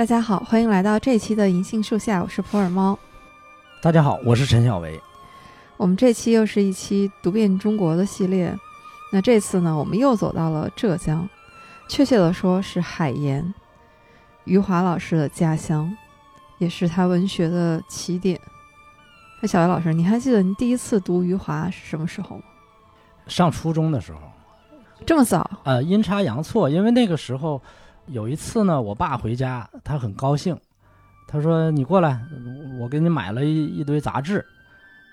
大家好，欢迎来到这期的银杏树下，我是普洱猫。大家好，我是陈小维。我们这期又是一期读遍中国的系列。那这次呢，我们又走到了浙江，确切的说是海盐，余华老师的家乡，也是他文学的起点。那小维老师，你还记得你第一次读余华是什么时候吗？上初中的时候，这么早？呃，阴差阳错，因为那个时候有一次呢，我爸回家，他很高兴，他说：“你过来，我给你买了一一堆杂志。”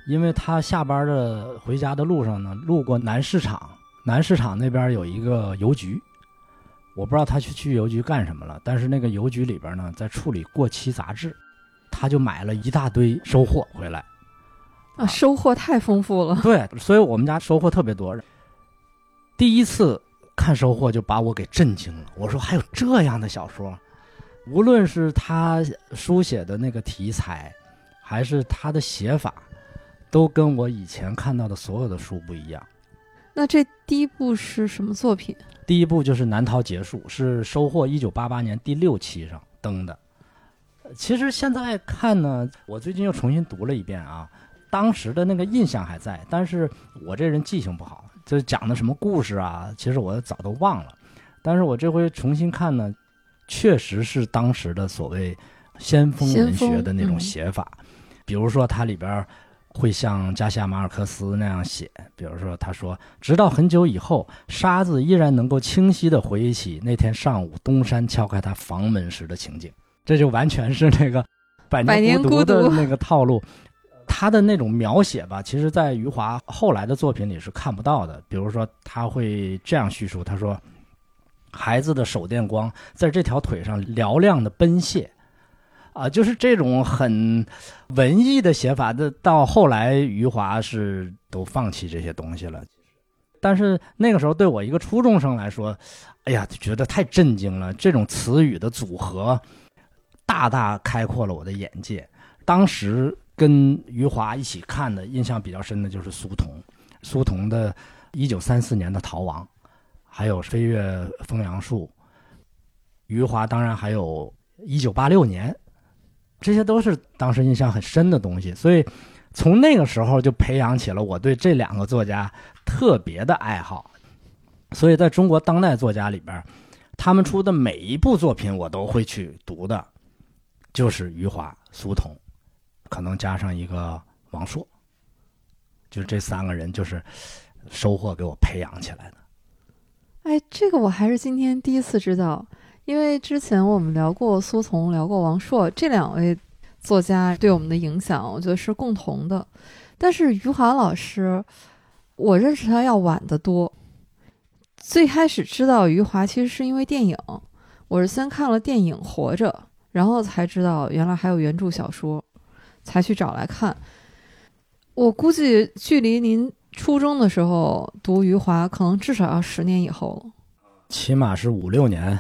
因为他下班的回家的路上呢，路过南市场，南市场那边有一个邮局，我不知道他去去邮局干什么了，但是那个邮局里边呢，在处理过期杂志，他就买了一大堆收获回来。啊，收获太丰富了。对，所以我们家收获特别多。第一次看收获就把我给震惊了，我说还有这样的小说，无论是他书写的那个题材，还是他的写法。都跟我以前看到的所有的书不一样。那这第一部是什么作品？第一部就是《难逃结束》，是收获一九八八年第六期上登的。其实现在看呢，我最近又重新读了一遍啊，当时的那个印象还在，但是我这人记性不好，就讲的什么故事啊，其实我早都忘了。但是我这回重新看呢，确实是当时的所谓先锋文学的那种写法，比如说它里边。会像加西亚马尔克斯那样写，比如说，他说，直到很久以后，沙子依然能够清晰地回忆起那天上午东山敲开他房门时的情景，这就完全是那个百年孤独的那个套路。他的那种描写吧，其实在余华后来的作品里是看不到的。比如说，他会这样叙述：他说，孩子的手电光在这条腿上嘹亮的奔泻。啊，就是这种很文艺的写法，的到后来余华是都放弃这些东西了。但是那个时候对我一个初中生来说，哎呀，觉得太震惊了。这种词语的组合，大大开阔了我的眼界。当时跟余华一起看的印象比较深的就是苏童，苏童的一九三四年的《逃亡》，还有《飞越枫杨树》。余华当然还有一九八六年。这些都是当时印象很深的东西，所以从那个时候就培养起了我对这两个作家特别的爱好。所以在中国当代作家里边，他们出的每一部作品我都会去读的，就是余华、苏童，可能加上一个王朔，就这三个人就是收获给我培养起来的。哎，这个我还是今天第一次知道。因为之前我们聊过苏童，聊过王朔这两位作家对我们的影响，我觉得是共同的。但是余华老师，我认识他要晚得多。最开始知道余华，其实是因为电影，我是先看了电影《活着》，然后才知道原来还有原著小说，才去找来看。我估计距离您初中的时候读余华，可能至少要十年以后了，起码是五六年。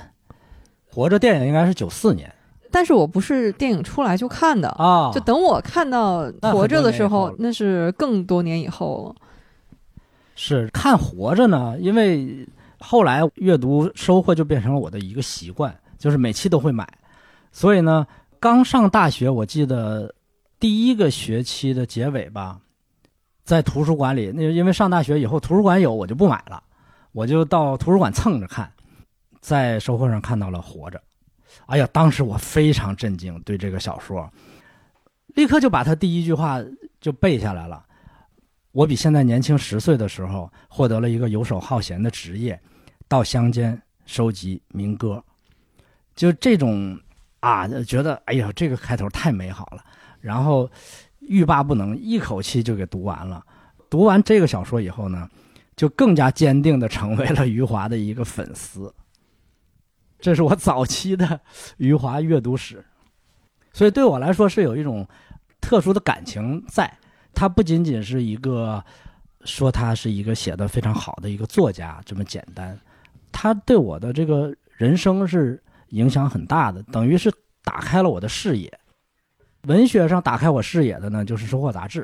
活着电影应该是九四年，但是我不是电影出来就看的啊，就等我看到活着的时候，那是更多年以后了。是看活着呢，因为后来阅读收获就变成了我的一个习惯，就是每期都会买。所以呢，刚上大学，我记得第一个学期的结尾吧，在图书馆里，那因为上大学以后图书馆有，我就不买了，我就到图书馆蹭着看。在收获上看到了《活着》，哎呀，当时我非常震惊，对这个小说，立刻就把他第一句话就背下来了。我比现在年轻十岁的时候，获得了一个游手好闲的职业，到乡间收集民歌，就这种啊，觉得哎呀，这个开头太美好了，然后欲罢不能，一口气就给读完了。读完这个小说以后呢，就更加坚定的成为了余华的一个粉丝。这是我早期的余华阅读史，所以对我来说是有一种特殊的感情在。他不仅仅是一个说他是一个写的非常好的一个作家这么简单，他对我的这个人生是影响很大的，等于是打开了我的视野。文学上打开我视野的呢，就是《收获》杂志；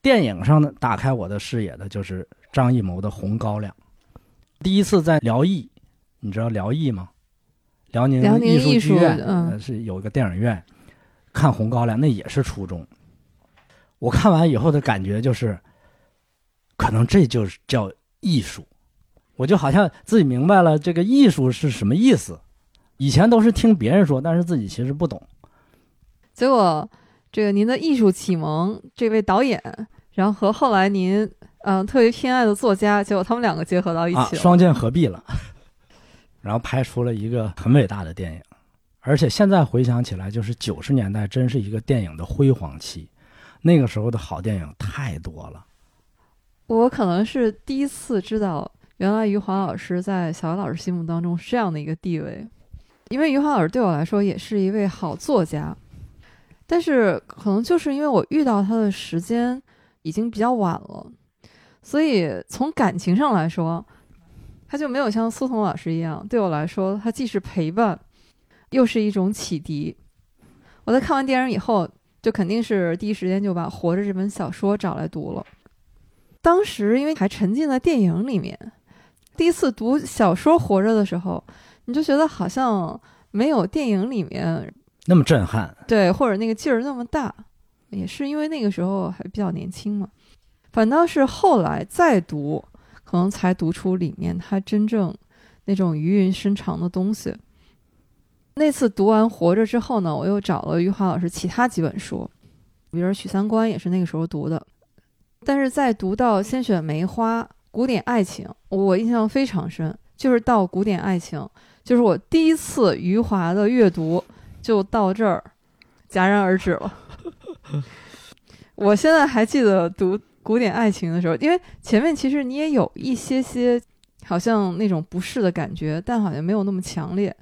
电影上呢，打开我的视野的就是张艺谋的《红高粱》。第一次在辽艺。你知道辽艺吗？辽宁艺术剧院，嗯呃是有一个电影院，看《红高粱》，那也是初中。我看完以后的感觉就是，可能这就是叫艺术，我就好像自己明白了这个艺术是什么意思。以前都是听别人说，但是自己其实不懂。结果这个您的艺术启蒙，这位导演，然后和后来您嗯、呃特别偏爱的作家，结果他们两个结合到一啊，起了。双剑合璧了，然后拍出了一个很伟大的电影，而且现在回想起来，就是九十年代真是一个电影的辉煌期，那个时候的好电影太多了。我可能是第一次知道，原来余华老师在小姚老师心目当中是这样的一个地位，因为余华老师对我来说也是一位好作家，但是可能就是因为我遇到他的时间已经比较晚了，所以从感情上来说，他就没有像苏童老师一样，对我来说，他既是陪伴，又是一种启迪。我在看完电影以后，就肯定是第一时间就把《活着》这本小说找来读了。当时因为还沉浸在电影里面，第一次读小说《活着》的时候，你就觉得好像没有电影里面那么震撼，对，或者那个劲儿那么大，也是因为那个时候还比较年轻嘛。反倒是后来再读，可能才读出里面它真正那种余韵深长的东西。那次读完《活着》之后呢，我又找了余华老师其他几本书，比如《许三观》也是那个时候读的。但是在读到《先选梅花》《古典爱情》，我印象非常深，就是到《古典爱情》，就是我第一次余华的阅读就到这儿戛然而止了。我现在还记得读《古典爱情》的时候，因为前面其实你也有一些些好像那种不适的感觉，但好像没有那么强烈。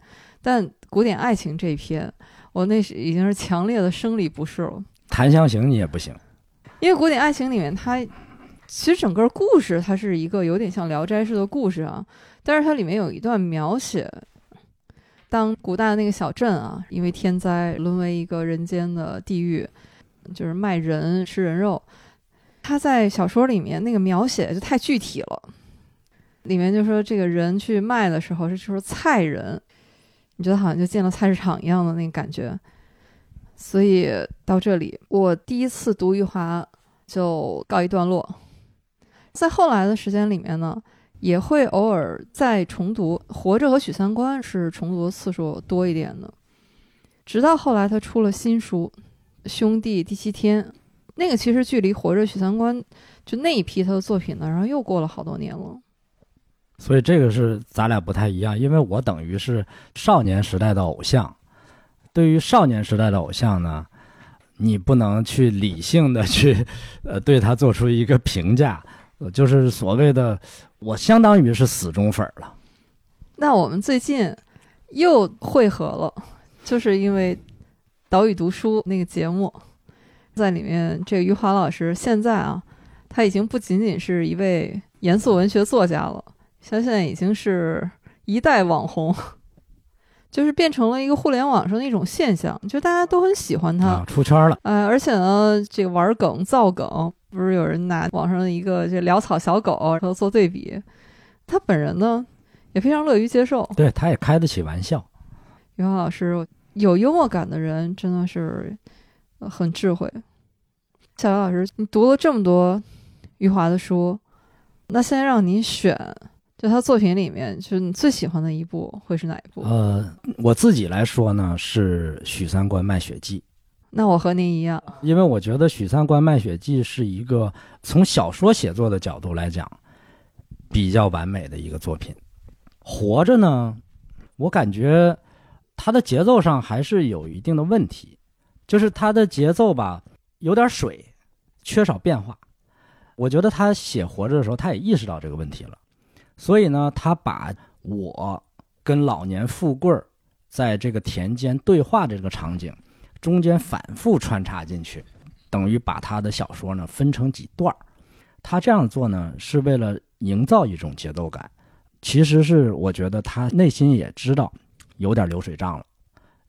但《古典爱情》这一篇，我那是已经是强烈的生理不适了。檀香刑你也不行。因为《古典爱情》里面它其实整个故事它是一个有点像《聊斋》式的故事啊，但是它里面有一段描写，当古代的那个小镇啊，因为天灾沦为一个人间的地狱，就是卖人吃人肉。他在小说里面那个描写就太具体了，里面就说这个人去卖的时候是就是菜人，你觉得好像就进了菜市场一样的那个感觉。所以到这里，我第一次读余华就告一段落。在后来的时间里面呢，也会偶尔再重读《活着》和《许三观》，是重读的次数多一点的。直到后来他出了新书《兄弟第七天》，那个其实距离《活着》《许三观》就那一批他的作品呢，然后又过了好多年了。所以这个是咱俩不太一样，因为我等于是少年时代的偶像。对于少年时代的偶像呢，你不能去理性的去，呃，对他做出一个评价，就是所谓的我相当于是死忠粉儿了。那我们最近又会合了，就是因为《岛屿读书》那个节目，在里面，这个余华老师现在啊，他已经不仅仅是一位严肃文学作家了，他现在已经是一代网红，就是变成了一个互联网上的一种现象，就大家都很喜欢他。啊，出圈了。呃，而且呢，这个玩梗、造梗，不是有人拿网上的一个这潦草小狗然后做对比，他本人呢也非常乐于接受。对，他也开得起玩笑。余华老师有幽默感的人真的是、呃很智慧。小姚老师，你读了这么多余华的书，那现在让你选，就他作品里面，就是你最喜欢的一部会是哪一部？呃，我自己来说呢，是《许三观卖血记》。那我和您一样，因为我觉得《许三观卖血记》是一个从小说写作的角度来讲比较完美的一个作品。活着呢，我感觉它的节奏上还是有一定的问题，就是它的节奏吧有点水，缺少变化。我觉得他写活着的时候，他也意识到这个问题了，所以呢，他把我跟老年富贵儿在这个田间对话的这个场景。中间反复穿插进去，等于把他的小说呢分成几段儿。他这样做呢，是为了营造一种节奏感。其实是我觉得他内心也知道有点流水账了，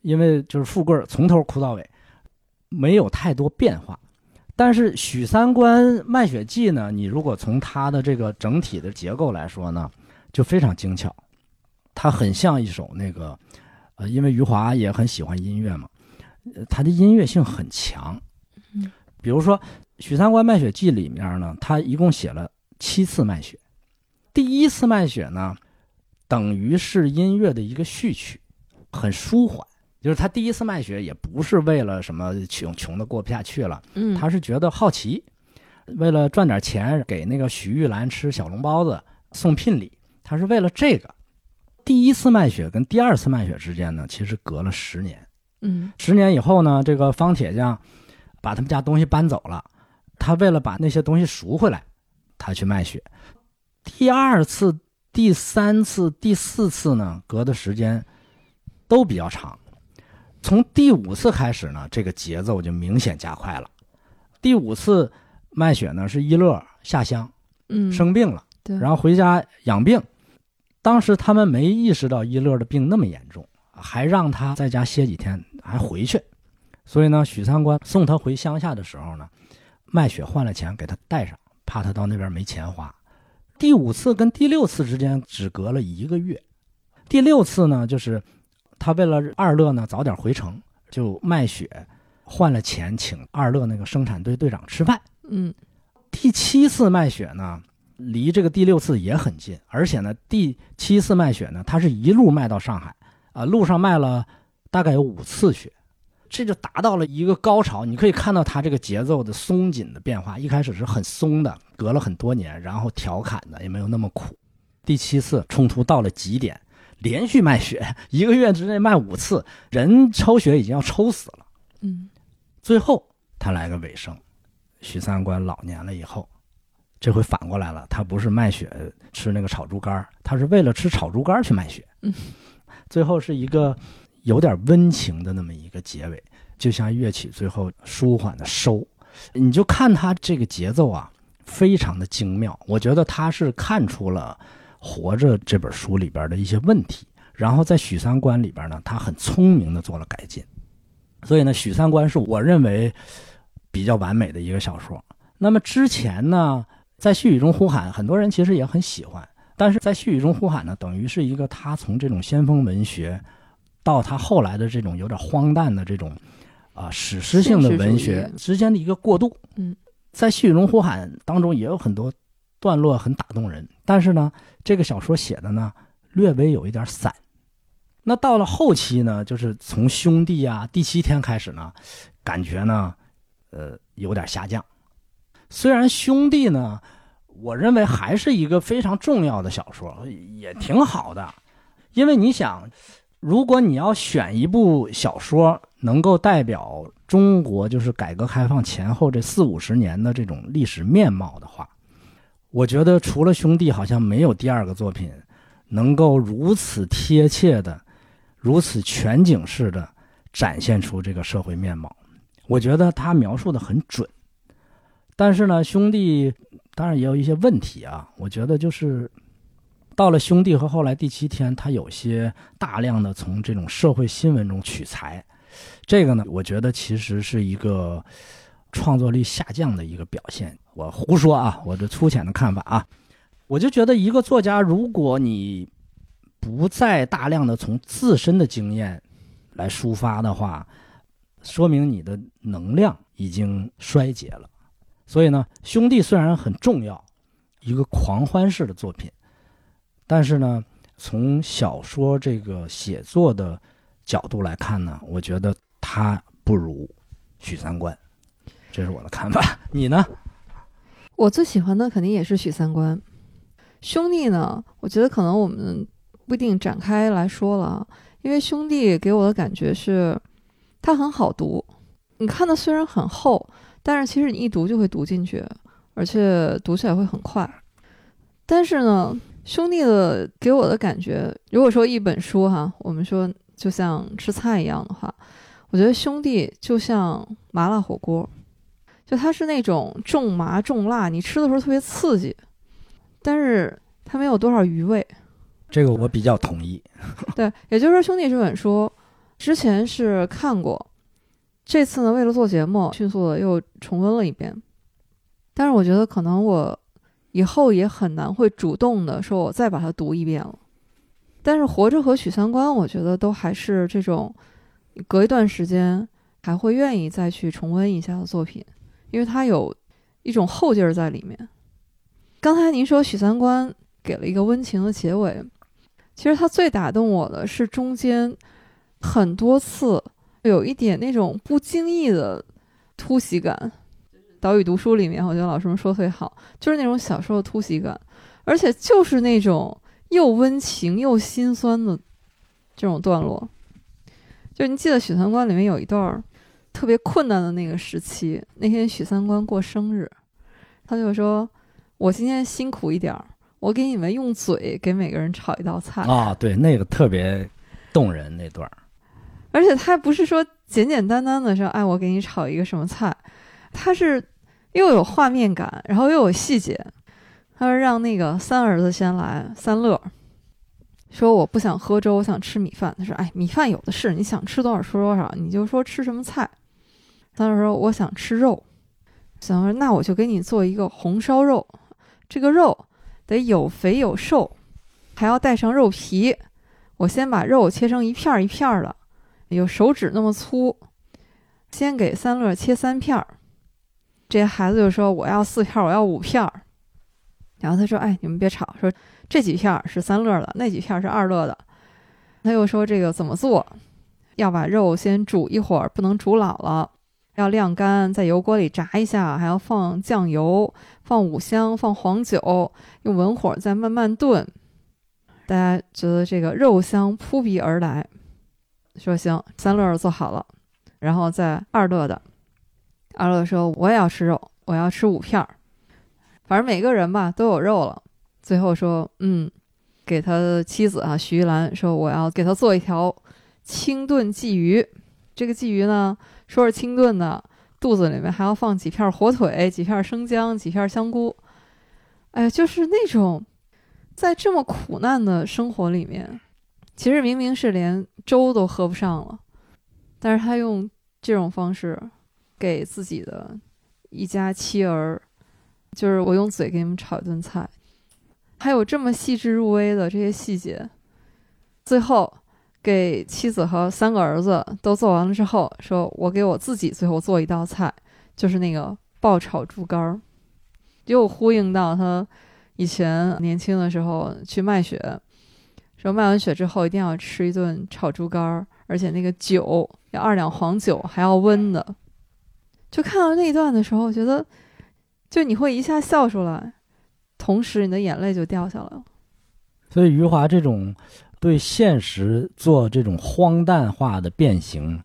因为就是富贵从头哭到尾，没有太多变化。但是许三观卖血记呢，你如果从它的这个整体的结构来说呢，就非常精巧，它很像一首那个呃，因为余华也很喜欢音乐嘛，呃他的音乐性很强。嗯，比如说《许三观卖血记》里面呢，他一共写了七次卖血。第一次卖血呢，等于是音乐的一个序曲，很舒缓。就是他第一次卖血也不是为了什么穷穷的过不下去了，嗯，他是觉得好奇，为了赚点钱给那个许玉兰吃小笼包子送聘礼，他是为了这个。第一次卖血跟第二次卖血之间呢，其实隔了十年。嗯十年以后呢，这个方铁匠把他们家东西搬走了，他为了把那些东西赎回来，他去卖血。第二次、第三次、第四次呢，隔的时间都比较长。从第五次开始呢，这个节奏就明显加快了。第五次卖血呢，是一乐下乡嗯，生病了，对，然后回家养病。当时他们没意识到一乐的病那么严重，还让他在家歇几天，还回去。所以呢，许三观送他回乡下的时候呢，卖血换了钱给他带上，怕他到那边没钱花。第五次跟第六次之间只隔了一个月。第六次呢，就是他为了二乐呢早点回城，就卖血换了钱请二乐那个生产队队长吃饭。嗯第七次卖血呢，离这个第六次也很近，而且呢，第七次卖血呢，他是一路卖到上海，啊、路上卖了大概有五次血，这就达到了一个高潮。你可以看到他这个节奏的松紧的变化，一开始是很松的，隔了很多年，然后调侃的也没有那么苦。第七次冲突到了极点，连续卖血，一个月之内卖五次，人抽血已经要抽死了。嗯最后他来个尾声，许三观老年了以后，这回反过来了，他不是卖血吃那个炒猪肝，他是为了吃炒猪肝去卖血。嗯，最后是一个有点温情的那么一个结尾，就像乐曲最后舒缓的收，你就看他这个节奏啊，非常的精妙。我觉得他是看出了《活着》这本书里边的一些问题，然后在许三观里边呢，他很聪明的做了改进。所以呢，《许三观》是我认为比较完美的一个小说。那么之前呢，在细雨中呼喊，很多人其实也很喜欢，但是在细雨中呼喊呢，等于是一个他从这种先锋文学到他后来的这种有点荒诞的这种啊、史诗性的文学之间的一个过渡。嗯，在细雨中呼喊当中也有很多段落很打动人，但是呢，这个小说写的呢略微有一点散。那到了后期呢，就是从兄弟啊第七天开始呢，感觉呢，呃，有点下降。虽然兄弟呢，我认为还是一个非常重要的小说，也挺好的。因为你想，如果你要选一部小说能够代表中国就是改革开放前后这四五十年的这种历史面貌的话，我觉得除了兄弟，好像没有第二个作品能够如此贴切的、如此全景式的展现出这个社会面貌。我觉得他描述的很准，但是呢，兄弟当然也有一些问题啊。我觉得就是到了兄弟和后来第七天，他有些大量的从这种社会新闻中取材，这个呢，我觉得其实是一个创作力下降的一个表现。我胡说啊，我这粗浅的看法啊，我就觉得一个作家，如果你不再大量的从自身的经验来抒发的话，说明你的能量已经衰竭了。所以呢，兄弟虽然很重要，一个狂欢式的作品，但是呢，从小说这个写作的角度来看呢，我觉得它不如许三观，这是我的看法。你呢？我最喜欢的肯定也是许三观。兄弟呢，我觉得可能我们不一定展开来说了，因为兄弟给我的感觉是，它很好读。你看的虽然很厚，但是其实你一读就会读进去，而且读起来会很快。但是呢，兄弟的给我的感觉，如果说一本书哈，我们说就像吃菜一样的话，我觉得兄弟就像麻辣火锅。就它是那种重麻重辣，你吃的时候特别刺激，但是它没有多少余味。这个我比较同意。对，也就是说，《兄弟》这本书之前是看过，这次呢为了做节目，迅速的又重温了一遍。但是我觉得可能我以后也很难会主动的说，我再把它读一遍了。但是《活着》和《许三观》，我觉得都还是这种隔一段时间还会愿意再去重温一下的作品，因为它有一种后劲儿在里面。刚才您说《许三观》给了一个温情的结尾，其实它最打动我的是中间很多次有一点那种不经意的突袭感。岛屿读书里面，我觉得老师们说特别好，就是那种小说的突袭感，而且就是那种又温情又心酸的这种段落。就是你记得《许三观》里面有一段儿特别困难的那个时期，那天许三观过生日，他就说：“我今天辛苦一点儿，我给你们用嘴给每个人炒一道菜。”啊，对，那个特别动人那段儿。而且他不是说简简单单的说：“哎，我给你炒一个什么菜。”他是。又有画面感，然后又有细节。他说让那个三儿子先来，三乐说我不想喝粥，我想吃米饭。他说哎，米饭有的是，你想吃多少说多少，你就说吃什么菜。三儿说我想吃肉。三儿说那我就给你做一个红烧肉，这个肉得有肥有瘦，还要带上肉皮。我先把肉切成一片一片的，有手指那么粗。先给三乐切三片儿。这些孩子就说：“我要四片，我要五片。”然后他说：“哎，你们别吵，说这几片是三乐的，那几片是二乐的。”他又说：“这个怎么做？要把肉先煮一会儿，不能煮老了，要晾干，在油锅里炸一下，还要放酱油、放五香、放黄酒，用文火再慢慢炖。”大家觉得这个肉香扑鼻而来，说：“行，三乐做好了，然后再二乐的。”二乐说：“我也要吃肉，我要吃五片儿。反正每个人吧都有肉了。最后说，嗯，给他妻子啊徐玉兰说，我要给他做一条清炖鲫鱼。这个鲫鱼呢，说是清炖的，肚子里面还要放几片火腿、几片生姜、几片香菇。哎，就是那种在这么苦难的生活里面，其实明明是连粥都喝不上了，但是他用这种方式。”给自己的一家妻儿，就是我用嘴给你们炒一顿菜，还有这么细致入微的这些细节。最后给妻子和三个儿子都做完了之后，说我给我自己最后做一道菜，就是那个爆炒猪肝儿，又呼应到他以前年轻的时候去卖血，说卖完血之后一定要吃一顿炒猪肝儿，而且那个酒要二两黄酒，还要温的。就看到那一段的时候，我觉得，就你会一下笑出来，同时你的眼泪就掉下来了。所以余华这种对现实做这种荒诞化的变形，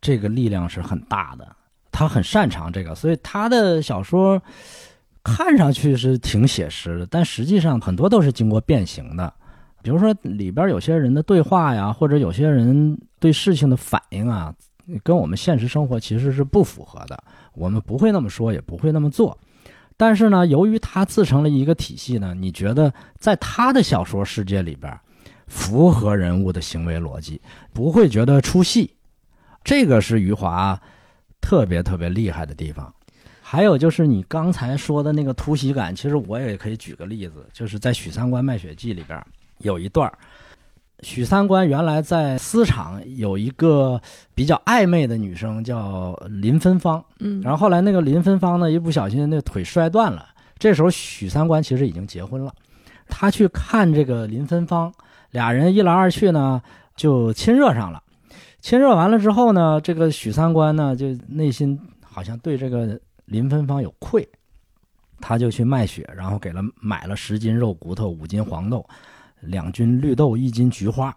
这个力量是很大的。他很擅长这个，所以他的小说看上去是挺写实的，但实际上很多都是经过变形的。比如说里边有些人的对话呀，或者有些人对事情的反应啊。跟我们现实生活其实是不符合的，我们不会那么说，也不会那么做。但是呢，由于它自成了一个体系呢，你觉得在他的小说世界里边，符合人物的行为逻辑，不会觉得出戏。这个是余华特别特别厉害的地方。还有就是你刚才说的那个突袭感，其实我也可以举个例子，就是在《许三观卖血记》里边有一段许三观原来在私厂有一个比较暧昧的女生叫林芬芳，嗯，然后后来那个林芬芳呢一不小心那腿摔断了，这时候许三观其实已经结婚了，他去看这个林芬芳，俩人一来二去呢就亲热上了，亲热完了之后呢，这个许三观呢就内心好像对这个林芬芳有愧，他就去卖血，然后给了买了十斤肉骨头，五斤黄豆。两斤绿豆，一斤菊花，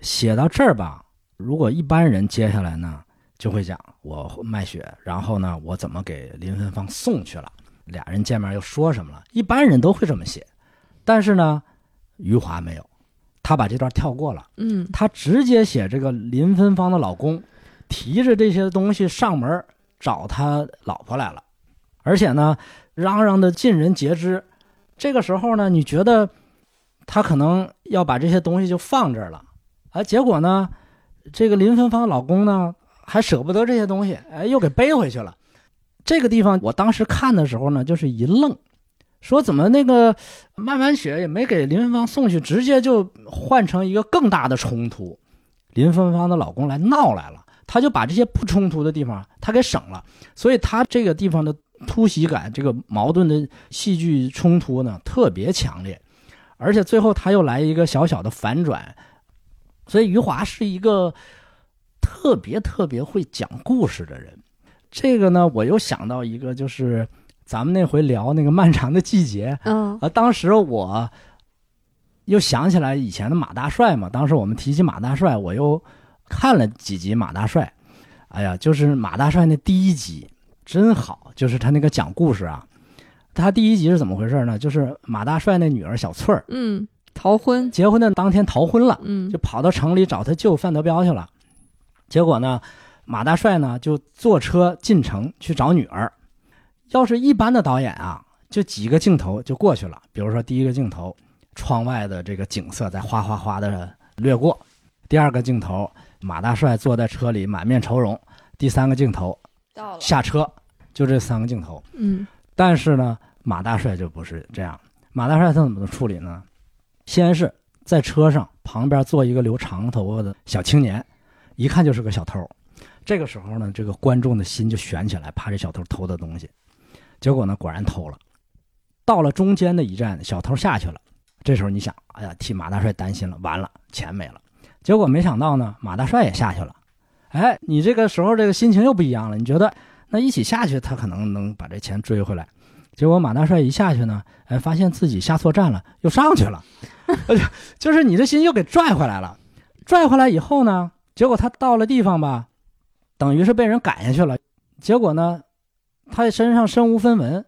写到这儿吧。如果一般人接下来呢，就会讲我卖血，然后呢，我怎么给林芬芳送去了？俩人见面又说什么了？一般人都会这么写，但是呢，余华没有，他把这段跳过了。嗯，他直接写这个林芬芳的老公提着这些东西上门找他老婆来了，而且呢，嚷嚷的尽人皆知。这个时候呢，你觉得？他可能要把这些东西就放这儿了，哎，结果呢，这个林芬芳老公呢还舍不得这些东西，哎，又给背回去了。这个地方我当时看的时候呢，就是一愣，说怎么那个漫漫雪也没给林芬芳送去，直接就换成一个更大的冲突。林芬芳的老公来闹来了，他就把这些不冲突的地方他给省了，所以他这个地方的突袭感、这个矛盾的戏剧冲突呢特别强烈，而且最后他又来一个小小的反转，所以余华是一个特别特别会讲故事的人。这个呢，我又想到一个，就是咱们那回聊那个漫长的季节，嗯啊，当时我又想起来以前的马大帅嘛。当时我们提起马大帅，我又看了几集马大帅。哎呀，就是马大帅那第一集真好，就是他那个讲故事啊。他第一集是怎么回事呢？就是马大帅那女儿小翠儿嗯，逃婚，结婚的当天逃婚了，嗯就跑到城里找他舅范德彪去了。结果呢，马大帅呢就坐车进城去找女儿。要是一般的导演啊，就几个镜头就过去了。比如说第一个镜头，窗外的这个景色在哗哗哗的掠过；第二个镜头，马大帅坐在车里满面愁容；第三个镜头，下车，就这三个镜头。嗯但是呢，马大帅就不是这样。马大帅他怎么处理呢？先是在车上旁边坐一个留长头发的小青年，一看就是个小偷。这个时候呢，这个观众的心就悬起来，怕这小偷偷的东西。结果呢，果然偷了。到了中间的一站，小偷下去了。这时候你想，哎呀，替马大帅担心了，完了，钱没了。结果没想到呢，马大帅也下去了。哎，你这个时候这个心情又不一样了，你觉得那一起下去，他可能能把这钱追回来。结果马大帅一下去呢，哎，发现自己下错站了，又上去了，就是你这心又给拽回来了。拽回来以后呢，结果他到了地方吧，等于是被人赶下去了。结果呢，他身上身无分文，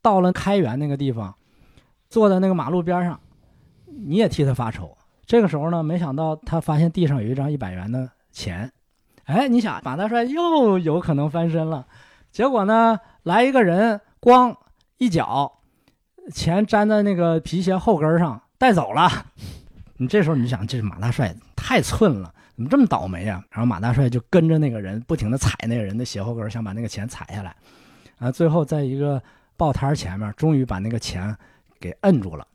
到了开元那个地方，坐在那个马路边上，你也替他发愁。这个时候呢，没想到他发现地上有一张一百元的钱，哎，你想马大帅又有可能翻身了。结果呢，来一个人，咣一脚，钱粘在那个皮鞋后跟上，带走了。你这时候你就想，这马大帅太寸了，怎么这么倒霉啊、然后马大帅就跟着那个人，不停的踩那个人的鞋后跟，想把那个钱踩下来。啊，最后在一个报摊前面，终于把那个钱给摁住了。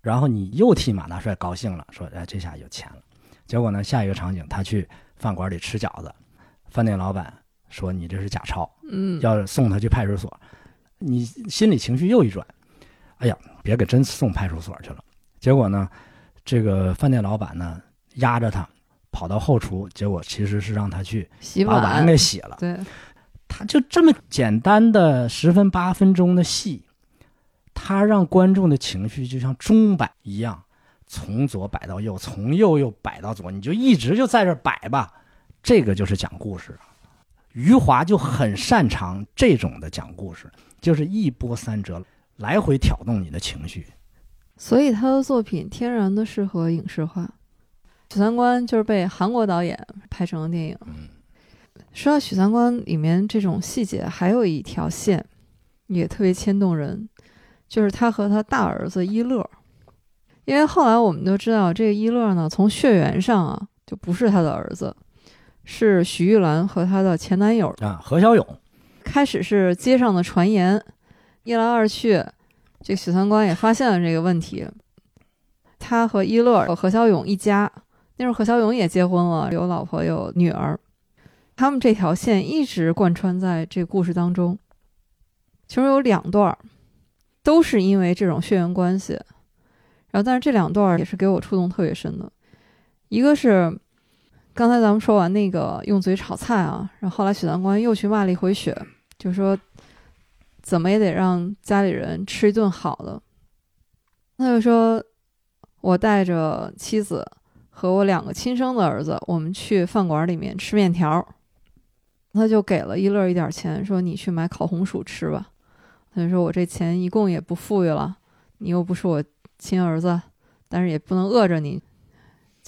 然后你又替马大帅高兴了，说：“哎，这下有钱了。”结果呢，下一个场景，他去饭馆里吃饺子，饭店老板说：“你这是假钞，嗯，要送他去派出所。”你心里情绪又一转，哎呀，别给真送派出所去了。结果呢，这个饭店老板呢压着他跑到后厨，结果其实是让他去洗把碗给洗了。对，他就这么简单的十分八分钟的戏，他让观众的情绪就像钟摆一样，从左摆到右，从右又摆到左，你就一直就在这儿摆吧。这个就是讲故事。余华就很擅长这种的讲故事，就是一波三折，来回挑动你的情绪。所以他的作品天然的适合影视化。许三观就是被韩国导演拍成了电影。嗯说到许三观里面这种细节，还有一条线也特别牵动人，就是他和他大儿子一乐。因为后来我们都知道，这个一乐呢，从血缘上啊，就不是他的儿子，是徐玉兰和她的前男友。啊，何小勇，开始是街上的传言，一来二去，这许三观也发现了这个问题。他和一乐、和何小勇一家，那时候何小勇也结婚了，有老婆有女儿，他们这条线一直贯穿在这故事当中。其中有两段都是因为这种血缘关系，然后但是这两段也是给我触动特别深的，一个是刚才咱们说完那个用嘴炒菜啊，然后后来许三观又去骂了一回雪，就说怎么也得让家里人吃一顿好的。他就说，我带着妻子和我两个亲生的儿子，我们去饭馆里面吃面条。他就给了一乐一点钱，说你去买烤红薯吃吧。他就说我这钱一共也不富裕了，你又不是我亲儿子，但是也不能饿着你。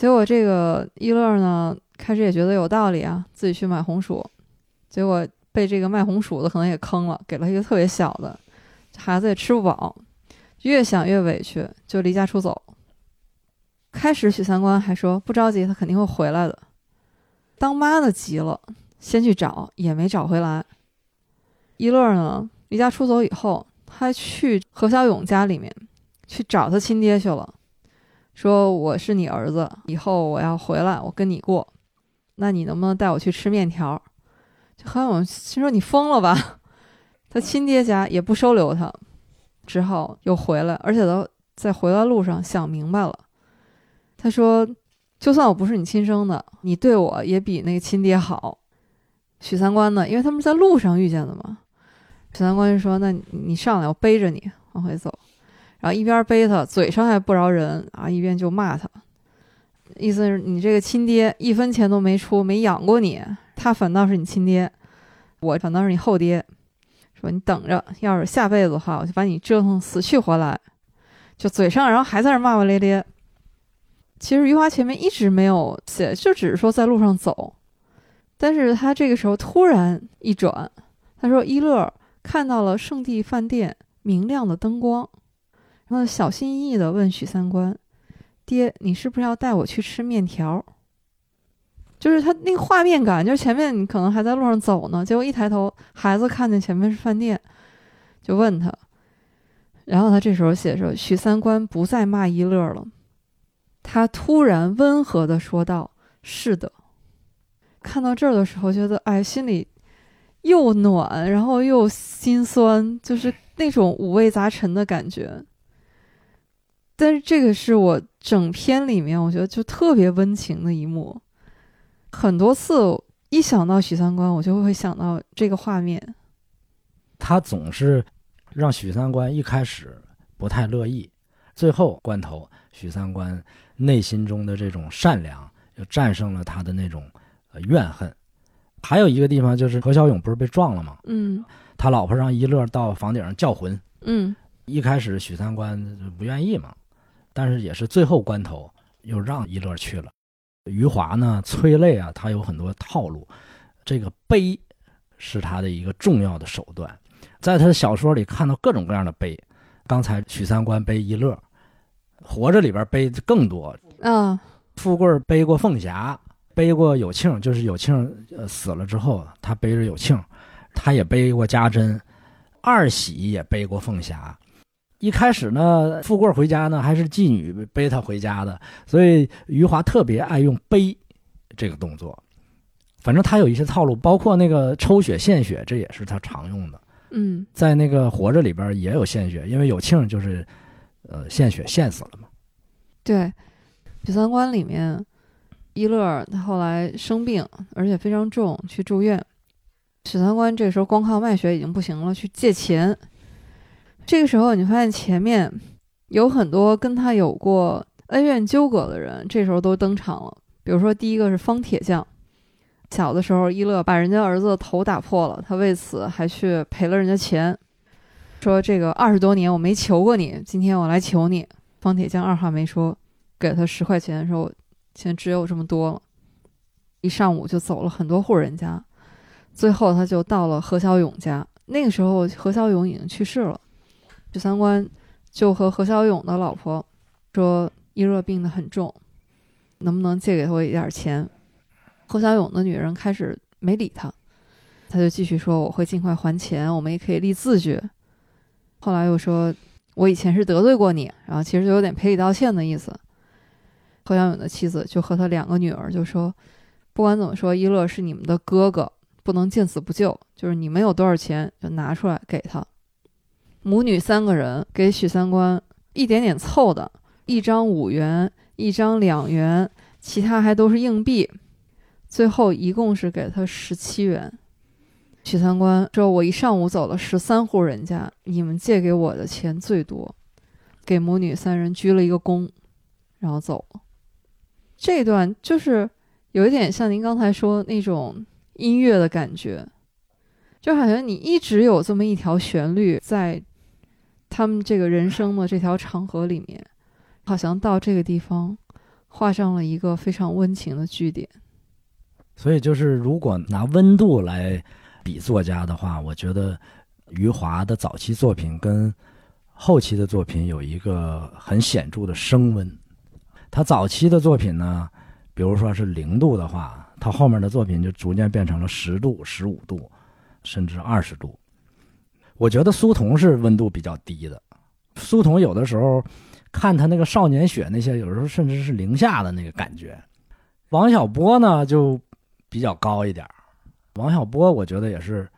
结果这个一乐呢，开始也觉得有道理啊，自己去买红薯，结果被这个卖红薯的可能也坑了，给了一个特别小的，孩子也吃不饱，越想越委屈，就离家出走。开始许三观还说不着急，他肯定会回来的。当妈的急了，先去找，也没找回来。一乐呢，离家出走以后，他去何小勇家里面去找他亲爹去了，说我是你儿子，以后我要回来，我跟你过，那你能不能带我去吃面条？就何小勇心说你疯了吧？他亲爹家也不收留他，只好又回来，而且他在回来路上想明白了，他说。就算我不是你亲生的，你对我也比那个亲爹好。许三观呢？因为他们在路上遇见的嘛。许三观就说：“那你上来，我背着你往回走。”然后一边背他，嘴上还不饶人啊，一边就骂他，意思是你这个亲爹一分钱都没出，没养过你，他反倒是你亲爹，我反倒是你后爹。说你等着，要是下辈子的话，我就把你折腾死去活来。就嘴上，然后还在那骂骂咧咧。其实余华前面一直没有写，就只是说在路上走，但是他这个时候突然一转，他说一乐看到了圣地饭店明亮的灯光，然后小心翼翼地问许三观：“爹，你是不是要带我去吃面条？”就是他那个画面感，就是前面你可能还在路上走呢，结果一抬头，孩子看见前面是饭店，就问他，然后他这时候写着：“许三观不再骂一乐了。”他突然温和地说道：“是的。”看到这儿的时候，觉得哎，心里又暖，然后又心酸，就是那种五味杂陈的感觉。但是这个是我整篇里面我觉得就特别温情的一幕。很多次一想到许三观，我就会想到这个画面。他总是让许三观一开始不太乐意，最后关头，许三观。内心中的这种善良，又战胜了他的那种呃怨恨。还有一个地方就是何小勇不是被撞了吗？嗯，他老婆让一乐到房顶上叫魂。嗯，一开始许三观不愿意嘛，但是也是最后关头又让一乐去了。余华呢，催泪啊，他有很多套路，这个悲是他的一个重要的手段，在他的小说里看到各种各样的悲。刚才许三观背一乐。活着里边背的更多啊，富贵背过凤霞，背过有庆，就是有庆呃死了之后，他背着有庆，他也背过家珍，二喜也背过凤霞。一开始呢，富贵回家呢还是妓女背他回家的，所以余华特别爱用背这个动作。反正他有一些套路，包括那个抽血献血，这也是他常用的。嗯，在那个活着里边也有献血，因为有庆就是。呃，献血献死了嘛？对，《许三观》里面，一乐他后来生病，而且非常重，去住院。许三观这时候光靠卖血已经不行了，去借钱。这个时候，你发现前面有很多跟他有过恩怨纠葛的人，这时候都登场了。比如说，第一个是方铁匠，小的时候一乐把人家儿子的头打破了，他为此还去赔了人家钱。说这个二十多年我没求过你，今天我来求你。方铁匠二话没说，给他十块钱，说现在只有这么多了。一上午就走了很多户人家，最后他就到了何小勇家。那个时候何小勇已经去世了，许三观就和何小勇的老婆说：“一热病得很重，能不能借给我一点钱？”何小勇的女人开始没理他，他就继续说：“我会尽快还钱，我们也可以立字据。”后来又说，我以前是得罪过你，然后其实就有点赔礼道歉的意思。何小勇的妻子就和他两个女儿就说，不管怎么说，一乐是你们的哥哥，不能见死不救，就是你们有多少钱就拿出来给他。母女三个人给许三观一点点凑的，一张五元，一张两元，其他还都是硬币，最后一共是给他十七元。许三观说：“我一上午走了十三户人家，你们借给我的钱最多，给母女三人鞠了一个躬，然后走了。这段就是有一点像您刚才说那种音乐的感觉，就好像你一直有这么一条旋律在他们这个人生的这条长河里面，好像到这个地方画上了一个非常温情的句点。所以，就是如果拿温度来。”比作家的话，我觉得余华的早期作品跟后期的作品有一个很显著的升温。他早期的作品呢，比如说是零度的话，他后面的作品就逐渐变成了十度、十五度，甚至二十度。我觉得苏童是温度比较低的，苏童有的时候看他那个少年雪那些，有时候甚至是零下的那个感觉。王小波呢就比较高一点儿，王小波我觉得也是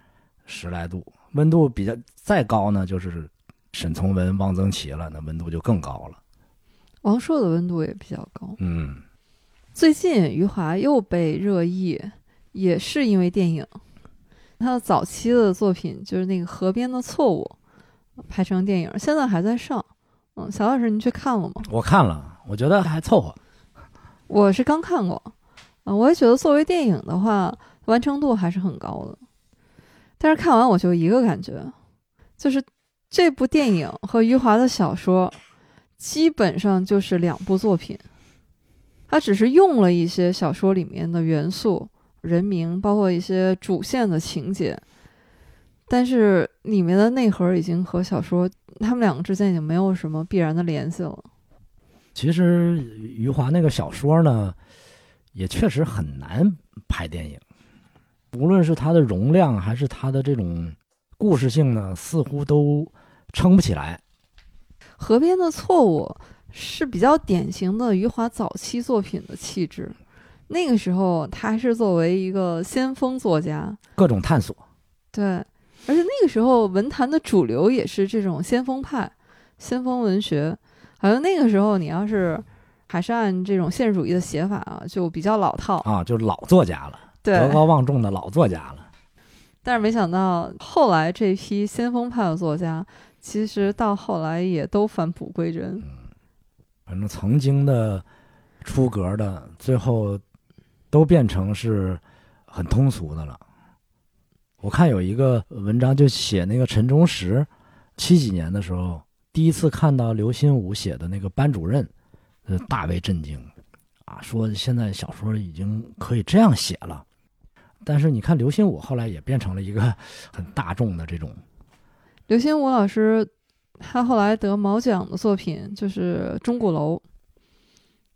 十来度，温度比较再高呢就是沈从文、汪曾祺了，那温度就更高了。王朔的温度也比较高。嗯，最近余华又被热议，也是因为电影。他的早期的作品就是那个《河边的错误》，拍成电影，现在还在上。嗯，小老师，您去看了吗？我看了，我觉得还凑合。我是刚看过，啊，我也觉得作为电影的话，完成度还是很高的。但是看完我就一个感觉，就是这部电影和余华的小说基本上就是两部作品。他只是用了一些小说里面的元素。人名包括一些主线的情节，但是里面的内核已经和小说他们两个之间已经没有什么必然的联系了。其实余华那个小说呢，也确实很难拍电影，无论是它的容量还是它的这种故事性呢，似乎都撑不起来。河边的错误是比较典型的余华早期作品的气质。那个时候，他是作为一个先锋作家，各种探索。对，而且那个时候文坛的主流也是这种先锋派、先锋文学。好像那个时候，你要是还是按这种现实主义的写法啊，就比较老套啊，就是老作家了，德高望重的老作家了。但是没想到，后来这批先锋派的作家，其实到后来也都返璞归真。嗯，反正曾经的出格的，最后。都变成是很通俗的了。我看有一个文章就写那个陈忠实七几年的时候，第一次看到刘心武写的那个班主任，呃，大为震惊，啊，说现在小说已经可以这样写了。但是你看刘心武后来也变成了一个很大众的这种。刘心武老师他后来得毛奖的作品就是《钟鼓楼》，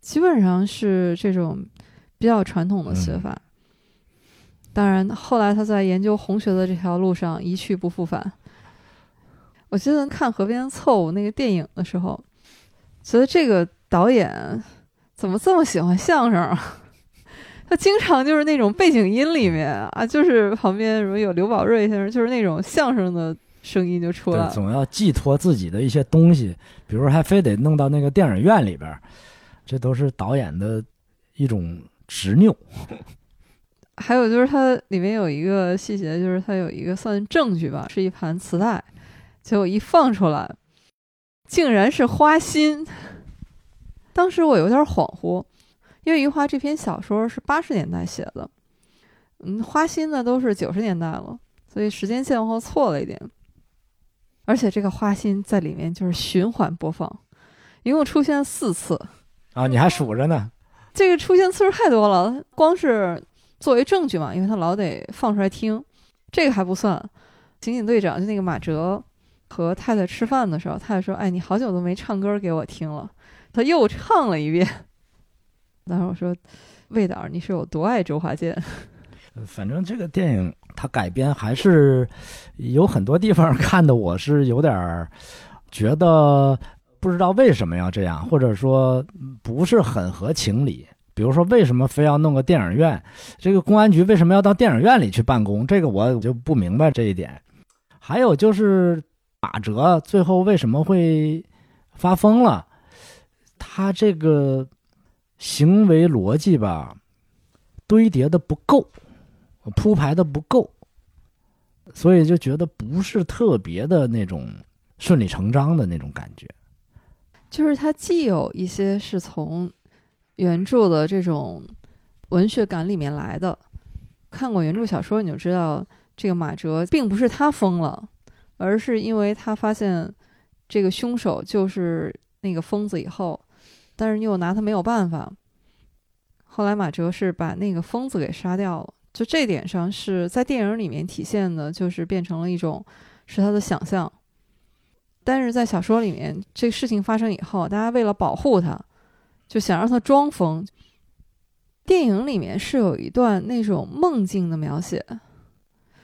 基本上是这种。比较传统的写法，当然后来他在研究红学的这条路上一去不复返。我记得看《河边错误》那个电影的时候，觉得这个导演怎么这么喜欢相声啊？他经常就是那种背景音里面啊，就是旁边什么有刘宝瑞先生，就是那种相声的声音就出来了。总要寄托自己的一些东西，比如还非得弄到那个电影院里边，这都是导演的一种。执拗，还有就是它里面有一个细节，就是它有一个算证据吧，是一盘磁带，结果一放出来，竟然是花心。当时我有点恍惚，因为余华这篇小说是八十年代写的，嗯，花心呢都是九十年代了，所以时间线往后错了一点。而且这个花心在里面就是循环播放，一共出现四次啊，你还数着呢。这个出现次数太多了，光是作为证据嘛，因为他老得放出来听，这个还不算。刑警队长就那个马哲和太太吃饭的时候，太太说：“哎，你好久都没唱歌给我听了。”他又唱了一遍。然后我说：“魏导，你是有多爱周华健？”反正这个电影它改编还是有很多地方看的，我是有点觉得。不知道为什么要这样，或者说不是很合情理。比如说，为什么非要弄个电影院？这个公安局为什么要到电影院里去办公？这个我就不明白这一点。还有就是马哲最后为什么会发疯了？他这个行为逻辑吧，堆叠的不够，铺排的不够，所以就觉得不是特别的那种顺理成章的那种感觉。就是它既有一些是从原著的这种文学感里面来的，看过原著小说你就知道，这个马哲并不是他疯了，而是因为他发现这个凶手就是那个疯子以后，但是又拿他没有办法。后来马哲是把那个疯子给杀掉了，就这点上是在电影里面体现的，就是变成了一种是他的想象。但是在小说里面，这个事情发生以后，大家为了保护他，就想让他装疯。电影里面是有一段那种梦境的描写，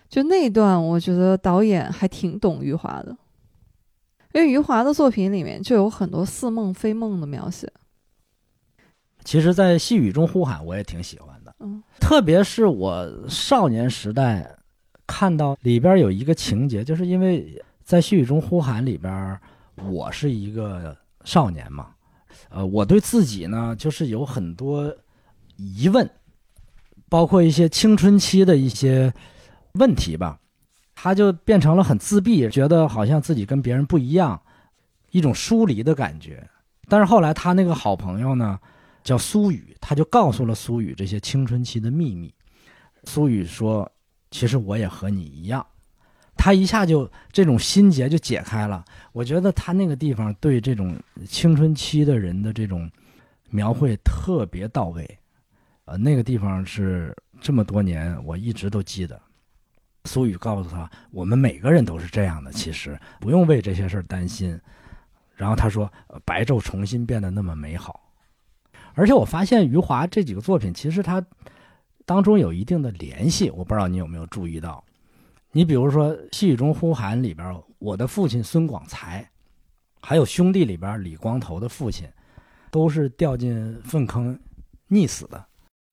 就那段，我觉得导演还挺懂余华的，因为余华的作品里面就有很多似梦非梦的描写。其实，在细雨中呼喊，我也挺喜欢的。嗯，特别是我少年时代看到里边有一个情节，就是因为在细雨中呼喊里边，我是一个少年嘛，呃，我对自己呢，就是有很多疑问，包括一些青春期的一些问题吧，他就变成了很自闭，觉得好像自己跟别人不一样，一种疏离的感觉。但是后来他那个好朋友呢？叫苏雨，他就告诉了苏雨这些青春期的秘密。苏雨说：“其实我也和你一样。”他一下就这种心结就解开了。我觉得他那个地方对这种青春期的人的这种描绘特别到位。呃，那个地方是这么多年我一直都记得。苏雨告诉他：“我们每个人都是这样的，其实不用为这些事儿担心。”然后他说：“白昼重新变得那么美好。”而且我发现余华这几个作品，其实他当中有一定的联系，我不知道你有没有注意到。你比如说《细雨中呼喊》里边，我的父亲孙广才，还有兄弟里边李光头的父亲，都是掉进粪坑溺死的，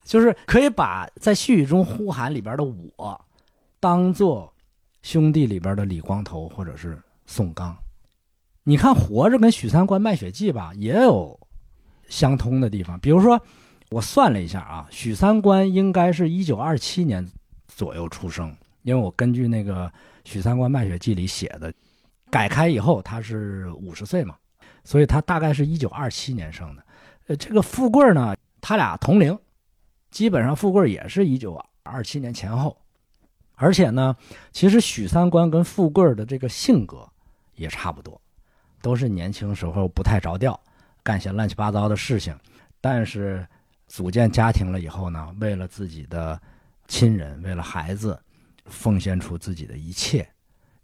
就是可以把在《细雨中呼喊》里边的我，当做兄弟里边的李光头或者是宋刚。你看《活着》跟《许三观卖血记》吧，也有。相通的地方，比如说，我算了一下啊，许三观应该是一九二七年左右出生，因为我根据那个《许三观卖血记》里写的，改开以后他是五十岁嘛，所以他大概是一九二七年生的。呃，这个富贵呢，他俩同龄，基本上富贵也是一九二七年前后，而且呢，其实许三观跟富贵的这个性格也差不多，都是年轻时候不太着调。干些乱七八糟的事情，但是组建家庭了以后呢，为了自己的亲人，为了孩子，奉献出自己的一切，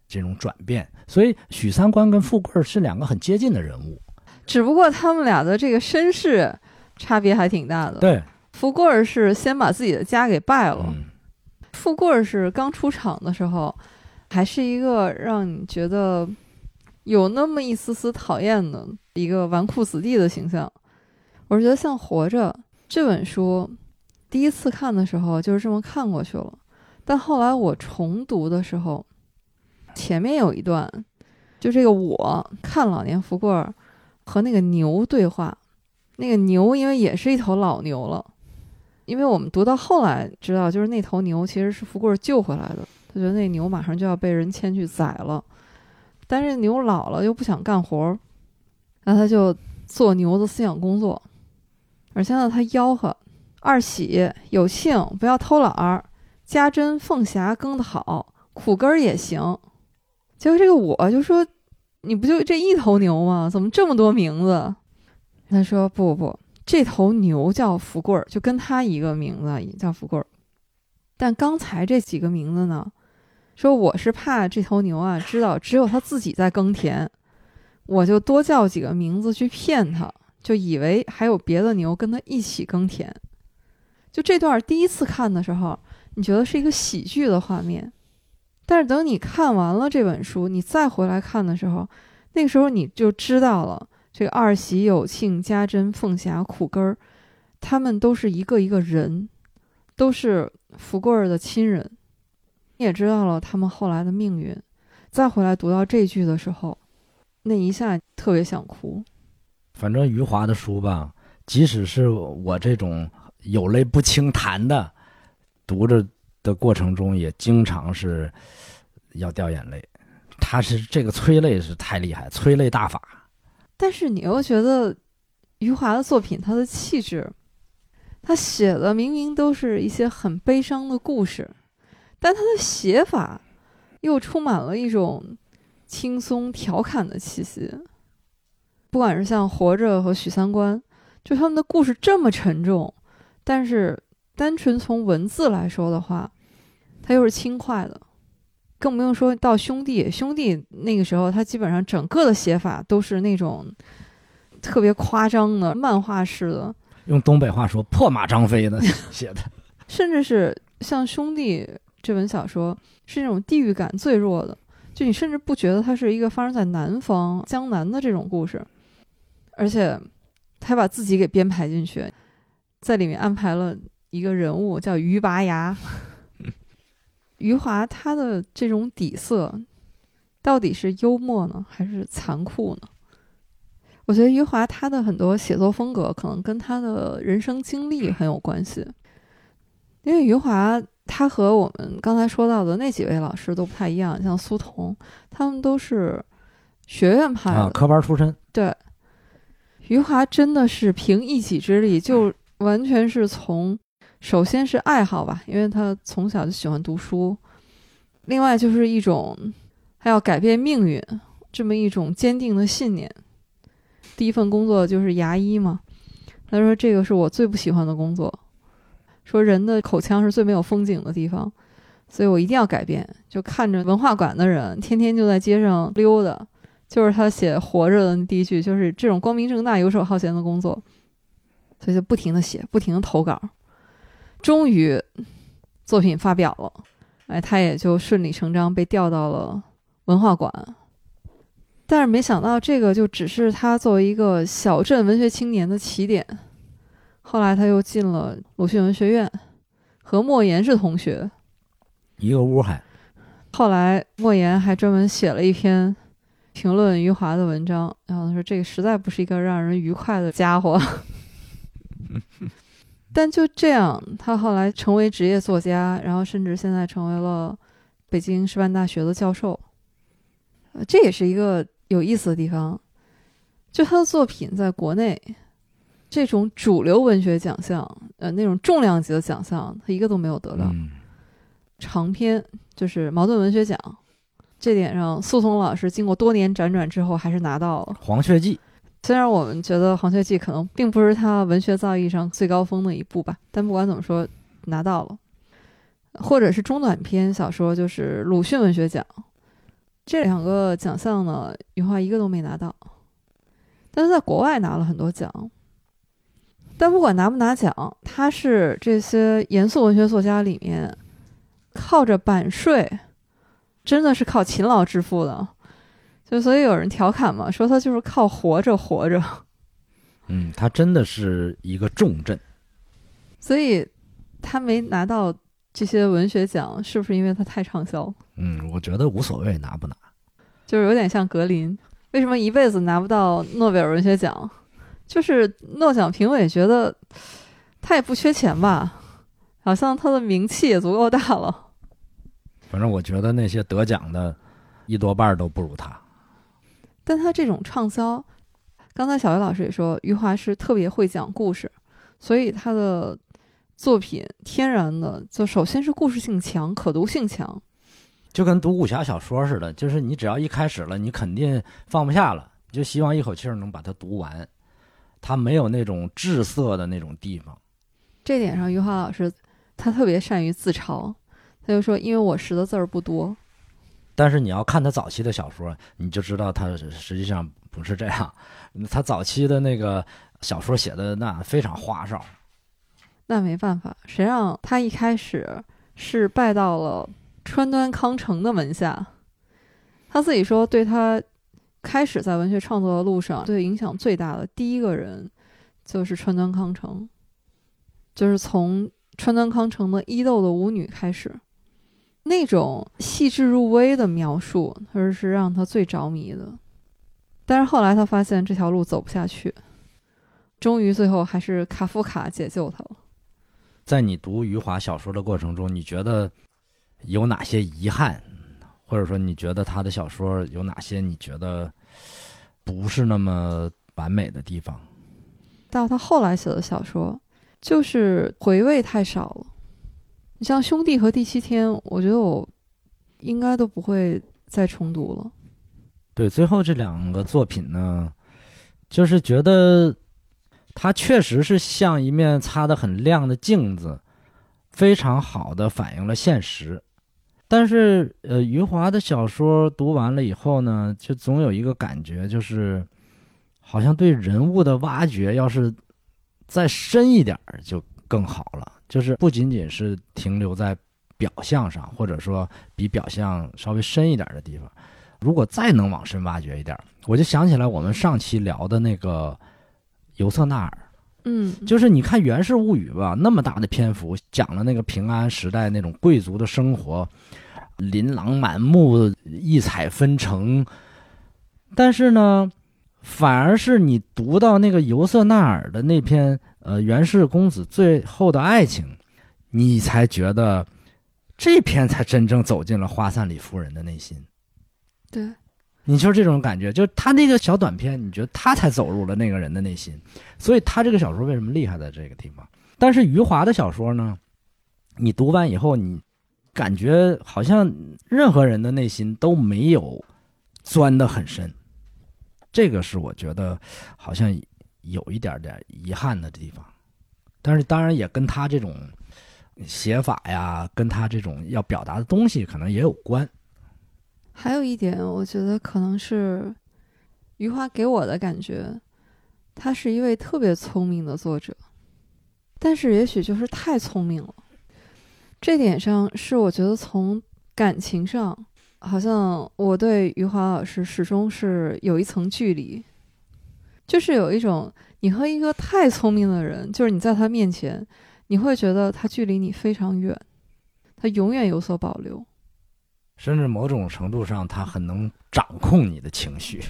这种转变。所以许三观跟富贵是两个很接近的人物，只不过他们俩的这个身世差别还挺大的。对，富贵是先把自己的家给败了，富贵是刚出场的时候，还是一个让你觉得有那么一丝丝讨厌的。一个纨绔子弟的形象，我是觉得像《活着》这本书，第一次看的时候就是这么看过去了。但后来我重读的时候，前面有一段，就这个我看老年福贵儿和那个牛对话，那个牛因为也是一头老牛了，因为我们读到后来知道，就是那头牛其实是福贵救回来的，他觉得那牛马上就要被人牵去宰了，但是牛老了又不想干活儿。那他就做牛的思想工作，而现在他吆喝：“二喜有庆，不要偷懒儿；家珍凤霞耕的好，苦根儿也行。”结果这个我就说：“你不就这一头牛吗？怎么这么多名字？”他说：“不不，这头牛叫福贵儿，就跟他一个名字叫福贵儿。但刚才这几个名字呢，说我是怕这头牛啊知道只有他自己在耕田。”我就多叫几个名字去骗他，就以为还有别的牛跟他一起耕田。就这段第一次看的时候，你觉得是一个喜剧的画面，但是等你看完了这本书，你再回来看的时候，那个时候你就知道了，这个二喜有庆、家珍、凤霞、苦根儿，他们都是一个一个人，都是福贵儿的亲人。你也知道了他们后来的命运。再回来读到这句的时候。那一下特别想哭。反正余华的书吧，即使是我这种有泪不轻弹的，读着的过程中也经常是要掉眼泪。他是这个催泪是太厉害，催泪大法。但是你又觉得余华的作品，他的气质，他写的明明都是一些很悲伤的故事，但他的写法又充满了一种。轻松调侃的气息，不管是像《活着》和《许三观》，就他们的故事这么沉重，但是单纯从文字来说的话，它又是轻快的。更不用说到兄弟，兄弟那个时候，他基本上整个的写法都是那种特别夸张的漫画式的，用东北话说“破马张飞”的 写的，甚至是像兄弟。这本小说是那种地域感最弱的，就你甚至不觉得它是一个发生在南方江南的这种故事，而且他把自己给编排进去，在里面安排了一个人物叫于拔牙。余华他的这种底色，到底是幽默呢，还是残酷呢？我觉得余华他的很多写作风格，可能跟他的人生经历很有关系。因为余华他和我们刚才说到的那几位老师都不太一样，像苏童，他们都是学院派的，科班出身。对，余华真的是凭一己之力，就完全是从。首先是爱好吧，因为他从小就喜欢读书。另外就是一种他要改变命运这么一种坚定的信念。第一份工作就是牙医嘛，他说这个是我最不喜欢的工作，说人的口腔是最没有风景的地方，所以我一定要改变。就看着文化馆的人天天就在街上溜达，就是他写《活着》的第一句，就是这种光明正大、游手好闲的工作，所以就不停的写，不停的投稿。终于，作品发表了，哎，他也就顺理成章被调到了文化馆。但是没想到，这个就只是他作为一个小镇文学青年的起点。后来他又进了鲁迅文学院，和莫言是同学，一个屋还。后来莫言还专门写了一篇评论余华的文章，然后他说：“这个实在不是一个让人愉快的家伙。”但就这样，他后来成为职业作家，然后甚至现在成为了北京师范大学的教授。呃，这也是一个有意思的地方。就他的作品在国内，这种主流文学奖项，呃，那种重量级的奖项，他一个都没有得到。长篇就是茅盾文学奖，这点上，苏童老师经过多年辗转之后，还是拿到了《黄雀记》。虽然我们觉得《黄雀记》可能并不是他文学造诣上最高峰的一部吧，但不管怎么说，拿到了，或者是中短篇小说，就是鲁迅文学奖，这两个奖项呢，余华一个都没拿到，但是在国外拿了很多奖。但不管拿不拿奖，他是这些严肃文学作家里面靠着版税，真的是靠勤劳致富的。就所以有人调侃嘛，说他就是靠活着活着。嗯，他真的是一个重镇。所以，他没拿到这些文学奖，是不是因为他太畅销？嗯，我觉得无所谓拿不拿，就是有点像格林，为什么一辈子拿不到诺贝尔文学奖？就是诺奖评委觉得他也不缺钱吧，好像他的名气也足够大了。反正我觉得那些得奖的，一多半都不如他。但他这种畅销，刚才小薇老师也说，余华是特别会讲故事，所以他的作品天然的就首先是故事性强，可读性强，就跟读武侠小说似的，就是你只要一开始了，你肯定放不下了，就希望一口气儿能把它读完。他没有那种滞涩的那种地方。这点上，余华老师他特别善于自嘲，他就说：“因为我识的字儿不多。”但是你要看他早期的小说，你就知道他实际上不是这样。他早期的那个小说写的那非常花哨。那没办法，谁让他一开始是拜到了川端康成的门下？他自己说，对他开始在文学创作的路上对影响最大的第一个人就是川端康成，就是从川端康成的《伊豆的舞女》开始。那种细致入微的描述，而是让他最着迷的。但是后来他发现这条路走不下去，终于最后还是卡夫卡解救他了。在你读余华小说的过程中，你觉得有哪些遗憾，或者说你觉得他的小说有哪些你觉得不是那么完美的地方？到他后来写的小说，就是回味太少了。你像《兄弟》和《第七天》，我觉得我应该都不会再重读了。对，最后这两个作品呢，就是觉得它确实是像一面擦得很亮的镜子，非常好的反映了现实。但是，呃，余华的小说读完了以后呢，就总有一个感觉，就是好像对人物的挖掘，要是再深一点儿就更好了。就是不仅仅是停留在表象上，或者说比表象稍微深一点的地方。如果再能往深挖掘一点，我就想起来我们上期聊的那个尤瑟纳尔，嗯，就是你看《源氏物语》吧，那么大的篇幅讲了那个平安时代那种贵族的生活，琳琅满目、异彩纷呈，但是呢，反而是你读到那个尤瑟纳尔的那篇呃源氏公子最后的爱情，你才觉得这篇才真正走进了花散里夫人的内心。对，你就是这种感觉，就是他那个小短片，你觉得他才走入了那个人的内心，所以他这个小说为什么厉害在这个地方？但是余华的小说呢，你读完以后，你感觉好像任何人的内心都没有钻得很深，这个是我觉得好像有一点点遗憾的地方。但是当然也跟他这种写法呀，跟他这种要表达的东西可能也有关。还有一点，我觉得可能是余华给我的感觉，他是一位特别聪明的作者，但是也许就是太聪明了。这点上是我觉得从感情上，好像我对余华老师始终是有一层距离，就是有一种你和一个太聪明的人，就是你在他面前，你会觉得他距离你非常远，他永远有所保留。甚至某种程度上，他很能掌控你的情绪。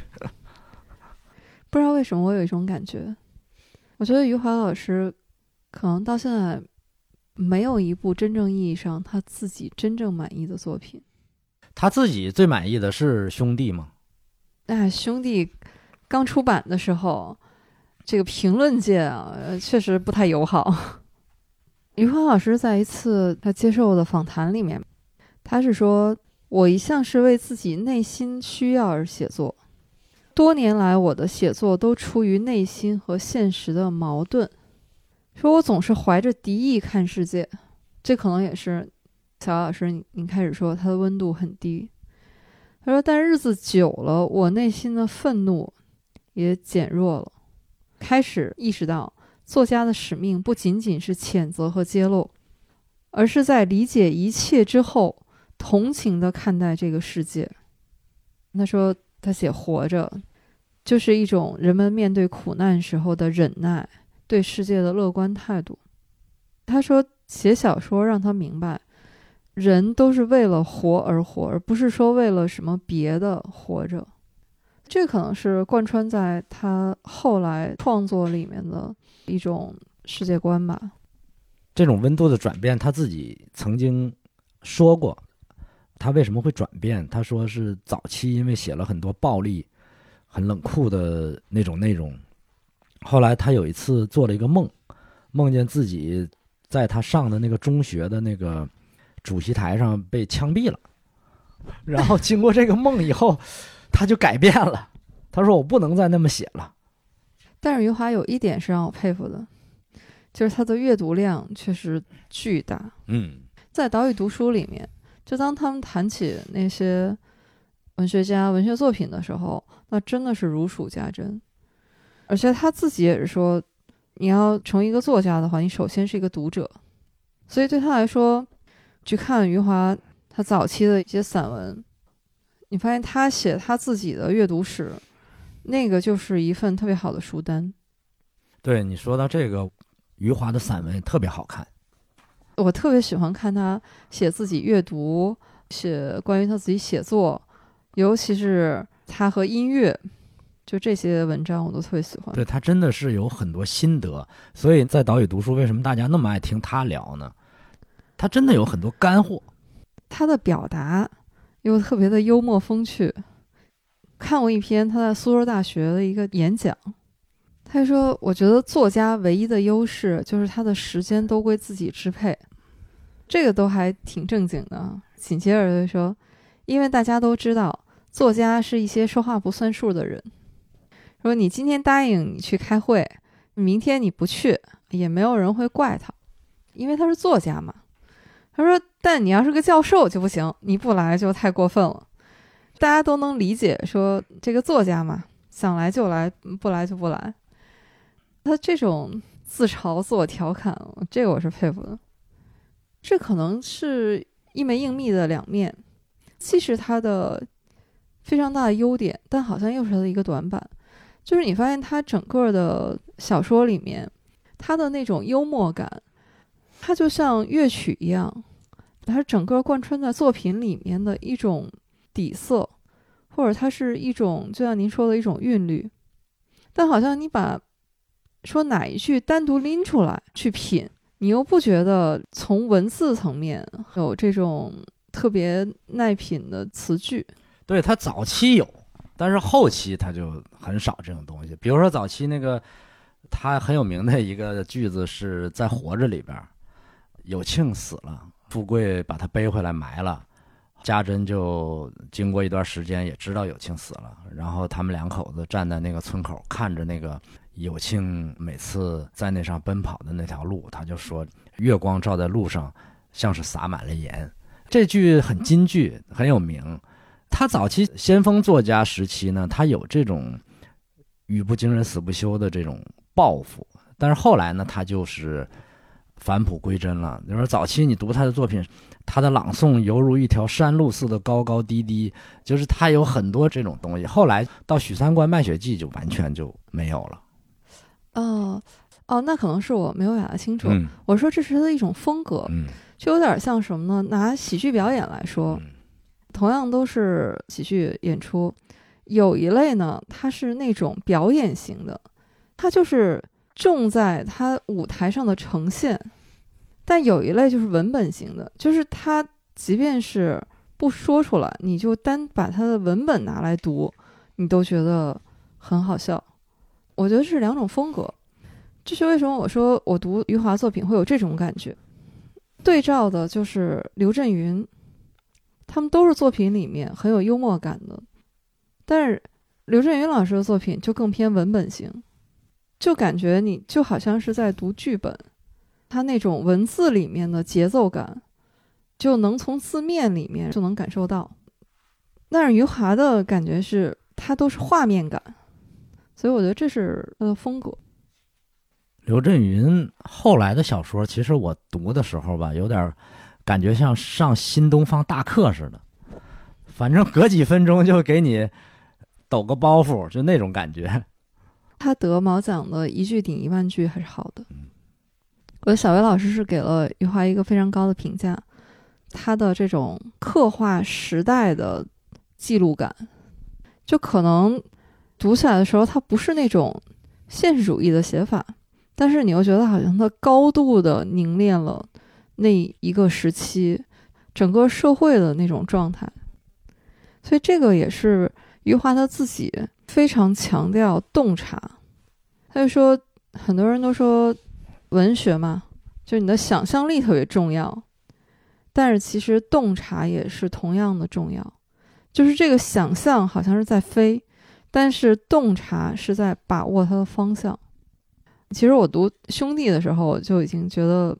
不知道为什么，我有一种感觉，我觉得余华老师可能到现在没有一部真正意义上他自己真正满意的作品。他自己最满意的是《兄弟》吗？哎，《兄弟》刚出版的时候，这个评论界啊，确实不太友好。余华老师在一次他接受的访谈里面，他是说。我一向是为自己内心需要而写作，多年来我的写作都出于内心和现实的矛盾。说我总是怀着敌意看世界，这可能也是小老师你你开始说他的温度很低。他说，但日子久了，我内心的愤怒也减弱了，开始意识到作家的使命不仅仅是谴责和揭露，而是在理解一切之后。同情的看待这个世界。他说，他写《活着》，就是一种人们面对苦难时候的忍耐，对世界的乐观态度。他说，写小说让他明白，人都是为了活而活，而不是说为了什么别的活着。这可能是贯穿在他后来创作里面的一种世界观吧。这种温度的转变，他自己曾经说过。他为什么会转变？他说是早期因为写了很多暴力、很冷酷的那种内容。后来他有一次做了一个梦，梦见自己在他上的那个中学的那个主席台上被枪毙了。然后经过这个梦以后，他就改变了。他说：“我不能再那么写了。”但是余华有一点是让我佩服的，就是他的阅读量确实巨大。嗯，在岛屿读书里面。就当他们谈起那些文学家、文学作品的时候，那真的是如数家珍。而且他自己也是说，你要成为一个作家的话，你首先是一个读者。所以对他来说，去看余华他早期的一些散文，你发现他写他自己的阅读史，那个就是一份特别好的书单。对你说到这个，余华的散文特别好看。我特别喜欢看他写自己阅读，写关于他自己写作，尤其是他和音乐，就这些文章我都特别喜欢。对他真的是有很多心得，所以在岛屿读书，为什么大家那么爱听他聊呢？他真的有很多干货，他的表达又特别的幽默风趣。看过一篇他在苏州大学的一个演讲。他说：“我觉得作家唯一的优势就是他的时间都归自己支配，这个都还挺正经的。”紧接着就说：“因为大家都知道，作家是一些说话不算数的人。说你今天答应你去开会，明天你不去，也没有人会怪他，因为他是作家嘛。”他说：“但你要是个教授就不行，你不来就太过分了。大家都能理解，说这个作家嘛，想来就来，不来就不来。”他这种自嘲、自我调侃，这个我是佩服的。这可能是一枚硬币的两面，既是他的非常大的优点，但好像又是他的一个短板。就是你发现他整个的小说里面，他的那种幽默感，它就像乐曲一样，它整个贯穿在作品里面的一种底色，或者它是一种就像您说的一种韵律。但好像你把说哪一句单独拎出来去品，你又不觉得从文字层面有这种特别耐品的词句。对他早期有，但是后期他就很少这种东西。比如说早期那个他很有名的一个句子是在《活着》里边，有庆死了，富贵把他背回来埋了，家珍就经过一段时间也知道有庆死了，然后他们两口子站在那个村口看着那个。有庆每次在那上奔跑的那条路，他就说：“月光照在路上，像是洒满了盐。”这句很金句，很有名。他早期先锋作家时期呢，他有这种“语不惊人死不休”的这种抱负，但是后来呢，他就是返璞归真了。你说早期你读他的作品，他的朗诵犹如一条山路似的高高低低，就是他有很多这种东西。后来到《许三观卖血记》就完全就没有了。哦，哦，那可能是我没有表达清楚。嗯我说这是他的一种风格，嗯就有点像什么呢？拿喜剧表演来说，嗯同样都是喜剧演出，有一类呢，它是那种表演型的，它就是重在它舞台上的呈现；但有一类就是文本型的，就是它即便是不说出来，你就单把它的文本拿来读，你都觉得很好笑。我觉得是两种风格，这是为什么我说我读余华作品会有这种感觉。对照的就是刘震云，他们都是作品里面很有幽默感的，但是刘震云老师的作品就更偏文本型，就感觉你就好像是在读剧本，他那种文字里面的节奏感，就能从字面里面就能感受到。但是余华的感觉是，他都是画面感，所以我觉得这是他的风格。刘震云后来的小说，其实我读的时候吧，有点感觉像上新东方大课似的，反正隔几分钟就给你抖个包袱，就那种感觉。他得毛奖的一句顶一万句还是好的嗯。我的小薇老师是给了余华一个非常高的评价，他的这种刻画时代的记录感，就可能读起来的时候，它不是那种现实主义的写法，但是你又觉得好像它高度的凝练了那一个时期整个社会的那种状态，所以这个也是余华他自己非常强调洞察。他就说，很多人都说文学嘛，就是你的想象力特别重要，但是其实洞察也是同样的重要。就是这个想象好像是在飞，但是洞察是在把握它的方向。其实我读《兄弟》的时候，我就已经觉得，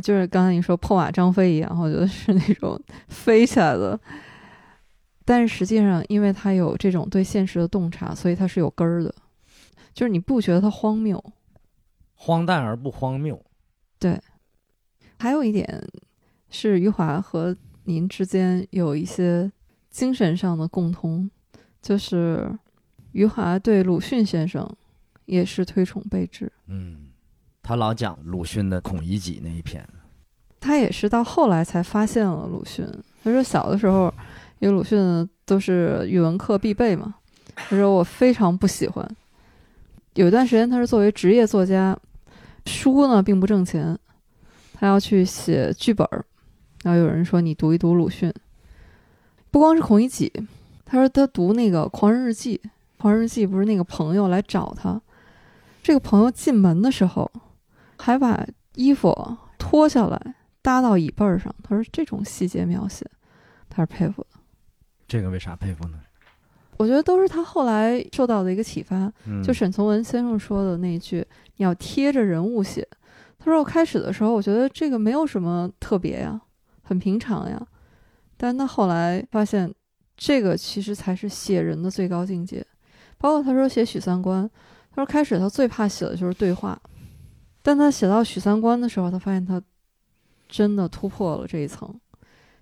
就是刚才你说破马张飞一样，我觉得是那种 飞起来的。但是实际上，因为他有这种对现实的洞察，所以他是有根儿的。就是你不觉得它荒谬？荒诞而不荒谬。对还有一点是余华和您之间有一些精神上的共通，就是余华对鲁迅先生也是推崇备至。嗯，他老讲鲁迅的《孔乙己》那一篇。他也是到后来才发现了鲁迅。他说小的时候，因为鲁迅都是语文课必备嘛，他说我非常不喜欢。有一段时间他是作为职业作家，书呢并不挣钱，他要去写剧本儿，然后有人说你读一读鲁迅，不光是孔乙己，他说他读那个《狂人日记》，《狂人日记》不是那个朋友来找他，这个朋友进门的时候还把衣服脱下来。搭到椅背上，他说这种细节描写，他是佩服的。这个为啥佩服呢？我觉得都是他后来受到的一个启发。嗯，就沈从文先生说的那一句：“你要贴着人物写。”他说我开始的时候，我觉得这个没有什么特别呀，很平常呀。但他后来发现，这个其实才是写人的最高境界。包括他说写许三观，他说开始他最怕写的就是对话，但他写到许三观的时候，他发现他。真的突破了这一层，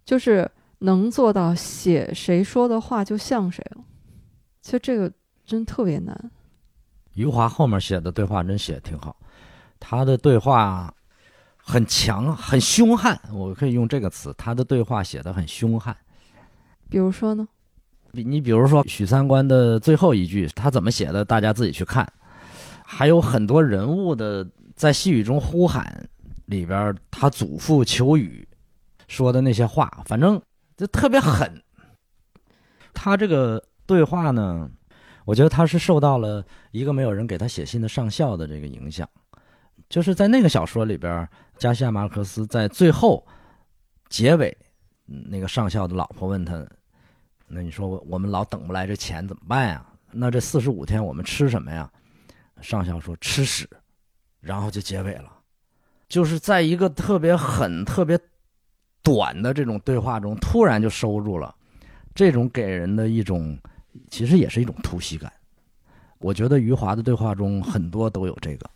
就是能做到写谁说的话就像谁了。其实这个真特别难。余华后面写的对话真写的挺好，他的对话很强，很凶悍，我可以用这个词，他的对话写的很凶悍。比如说呢？比你比如说许三观的最后一句，他怎么写的，大家自己去看。还有很多人物的在细雨中呼喊里边，他祖父求雨说的那些话，反正就特别狠。他这个对话呢？我觉得他是受到了一个没有人给他写信的上校的这个影响，就是在那个小说里边，加西亚马尔克斯在最后结尾，那个上校的老婆问他：“那你说我们老等不来这钱怎么办呀？那这四十五天我们吃什么呀？”上校说：“吃屎。”然后就结尾了，就是在一个特别狠、特别短的这种对话中，突然就收住了，这种给人的一种。其实也是一种突袭感，我觉得余华的对话中很多都有这个。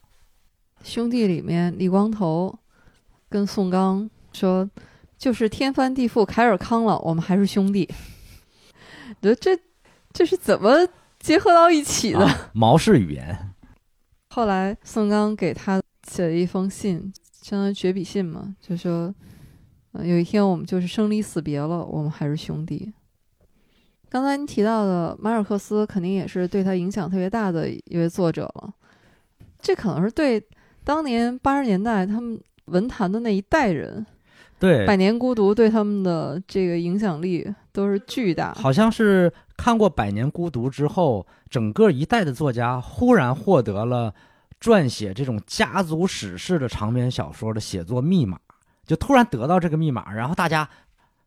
兄弟里面，李光头跟宋刚说：“就是天翻地覆，凯尔康了，我们还是兄弟。”觉得这这是怎么结合到一起的？毛氏语言。后来宋刚给他写了一封信，相当于绝笔信嘛，就说：“有一天我们就是生离死别了，我们还是兄弟。”刚才您提到的马尔克斯，肯定也是对他影响特别大的一位作者了。这可能是对当年八十年代他们文坛的那一代人，对《百年孤独》对他们的这个影响力都是巨大。好像是看过《百年孤独》之后，整个一代的作家忽然获得了撰写这种家族史诗的长篇小说的写作密码，就突然得到这个密码，然后大家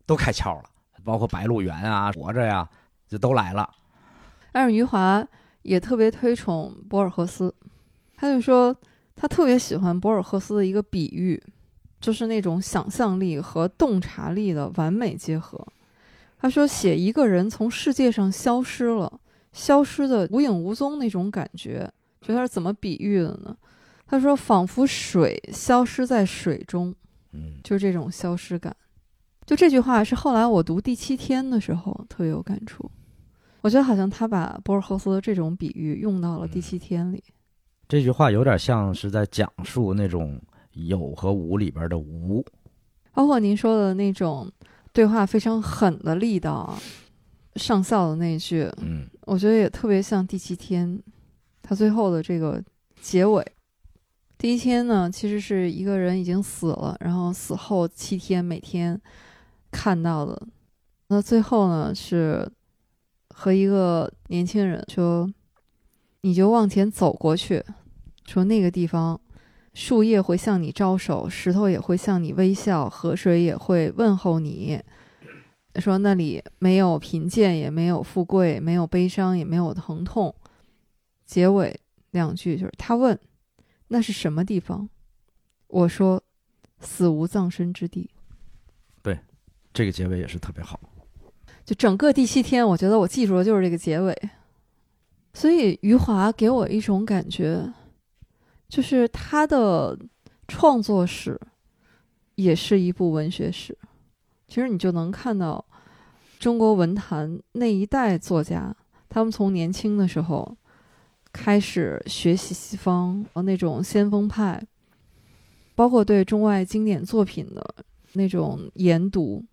都开窍了。包括《白鹿原》啊，《活着》呀，就都来了。但是余华也特别推崇博尔赫斯，他就说他特别喜欢博尔赫斯的一个比喻，就是那种想象力和洞察力的完美结合。他说写一个人从世界上消失了，消失的无影无踪那种感觉，觉得是怎么比喻的呢？他说仿佛水消失在水中，嗯，就是这种消失感。就这句话是后来我读第七天的时候特别有感触，我觉得好像他把博尔赫斯的这种比喻用到了第七天里。这句话有点像是在讲述那种有和无里边的无，包括您说的那种对话非常狠的力道啊，上校的那句，嗯，我觉得也特别像第七天，他最后的这个结尾。第一天呢，其实是一个人已经死了，然后死后七天每天。看到的，那最后呢是和一个年轻人说：“你就往前走过去，说那个地方，树叶会向你招手，石头也会向你微笑，河水也会问候你。说那里没有贫贱，也没有富贵，没有悲伤，也没有疼痛。结尾两句就是他问：那是什么地方？我说：死无葬身之地。”对这个结尾也是特别好，就整个第七天，我觉得我记住的就是这个结尾。所以余华给我一种感觉，就是他的创作史也是一部文学史。其实你就能看到中国文坛那一代作家，他们从年轻的时候开始学习西方呃那种先锋派，包括对中外经典作品的那种研读。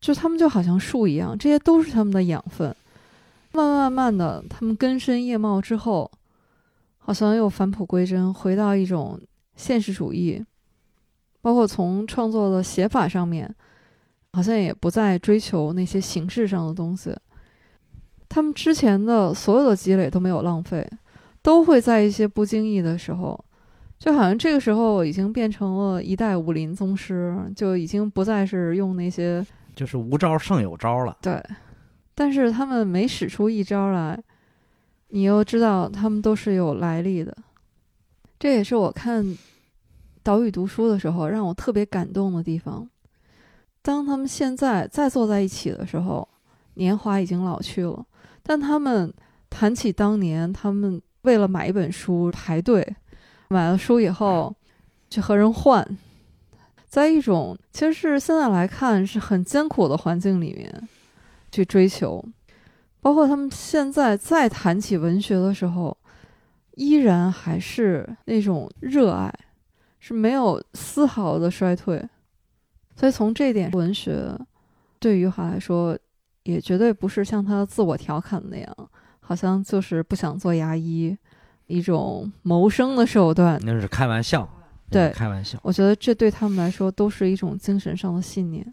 就他们就好像树一样，这些都是他们的养分。慢慢慢慢的，他们根深叶茂之后，好像又返璞归真，回到一种现实主义。包括从创作的写法上面，好像也不再追求那些形式上的东西。他们之前的所有的积累都没有浪费，都会在一些不经意的时候，就好像这个时候已经变成了一代武林宗师，就已经不再是用那些。就是无招胜有招了，对，但是他们每使出一招来，你又知道他们都是有来历的。这也是我看《岛屿读书》的时候让我特别感动的地方。当他们现在再坐在一起的时候，年华已经老去了，但他们谈起当年，他们为了买一本书排队，买了书以后去和人换。在一种其实是现在来看是很艰苦的环境里面去追求，包括他们现在再谈起文学的时候，依然还是那种热爱，是没有丝毫的衰退。所以从这点，文学对于华来说，也绝对不是像他自我调侃的那样，好像就是不想做牙医，一种谋生的手段。那是开玩笑，对开玩笑。我觉得这对他们来说都是一种精神上的信念。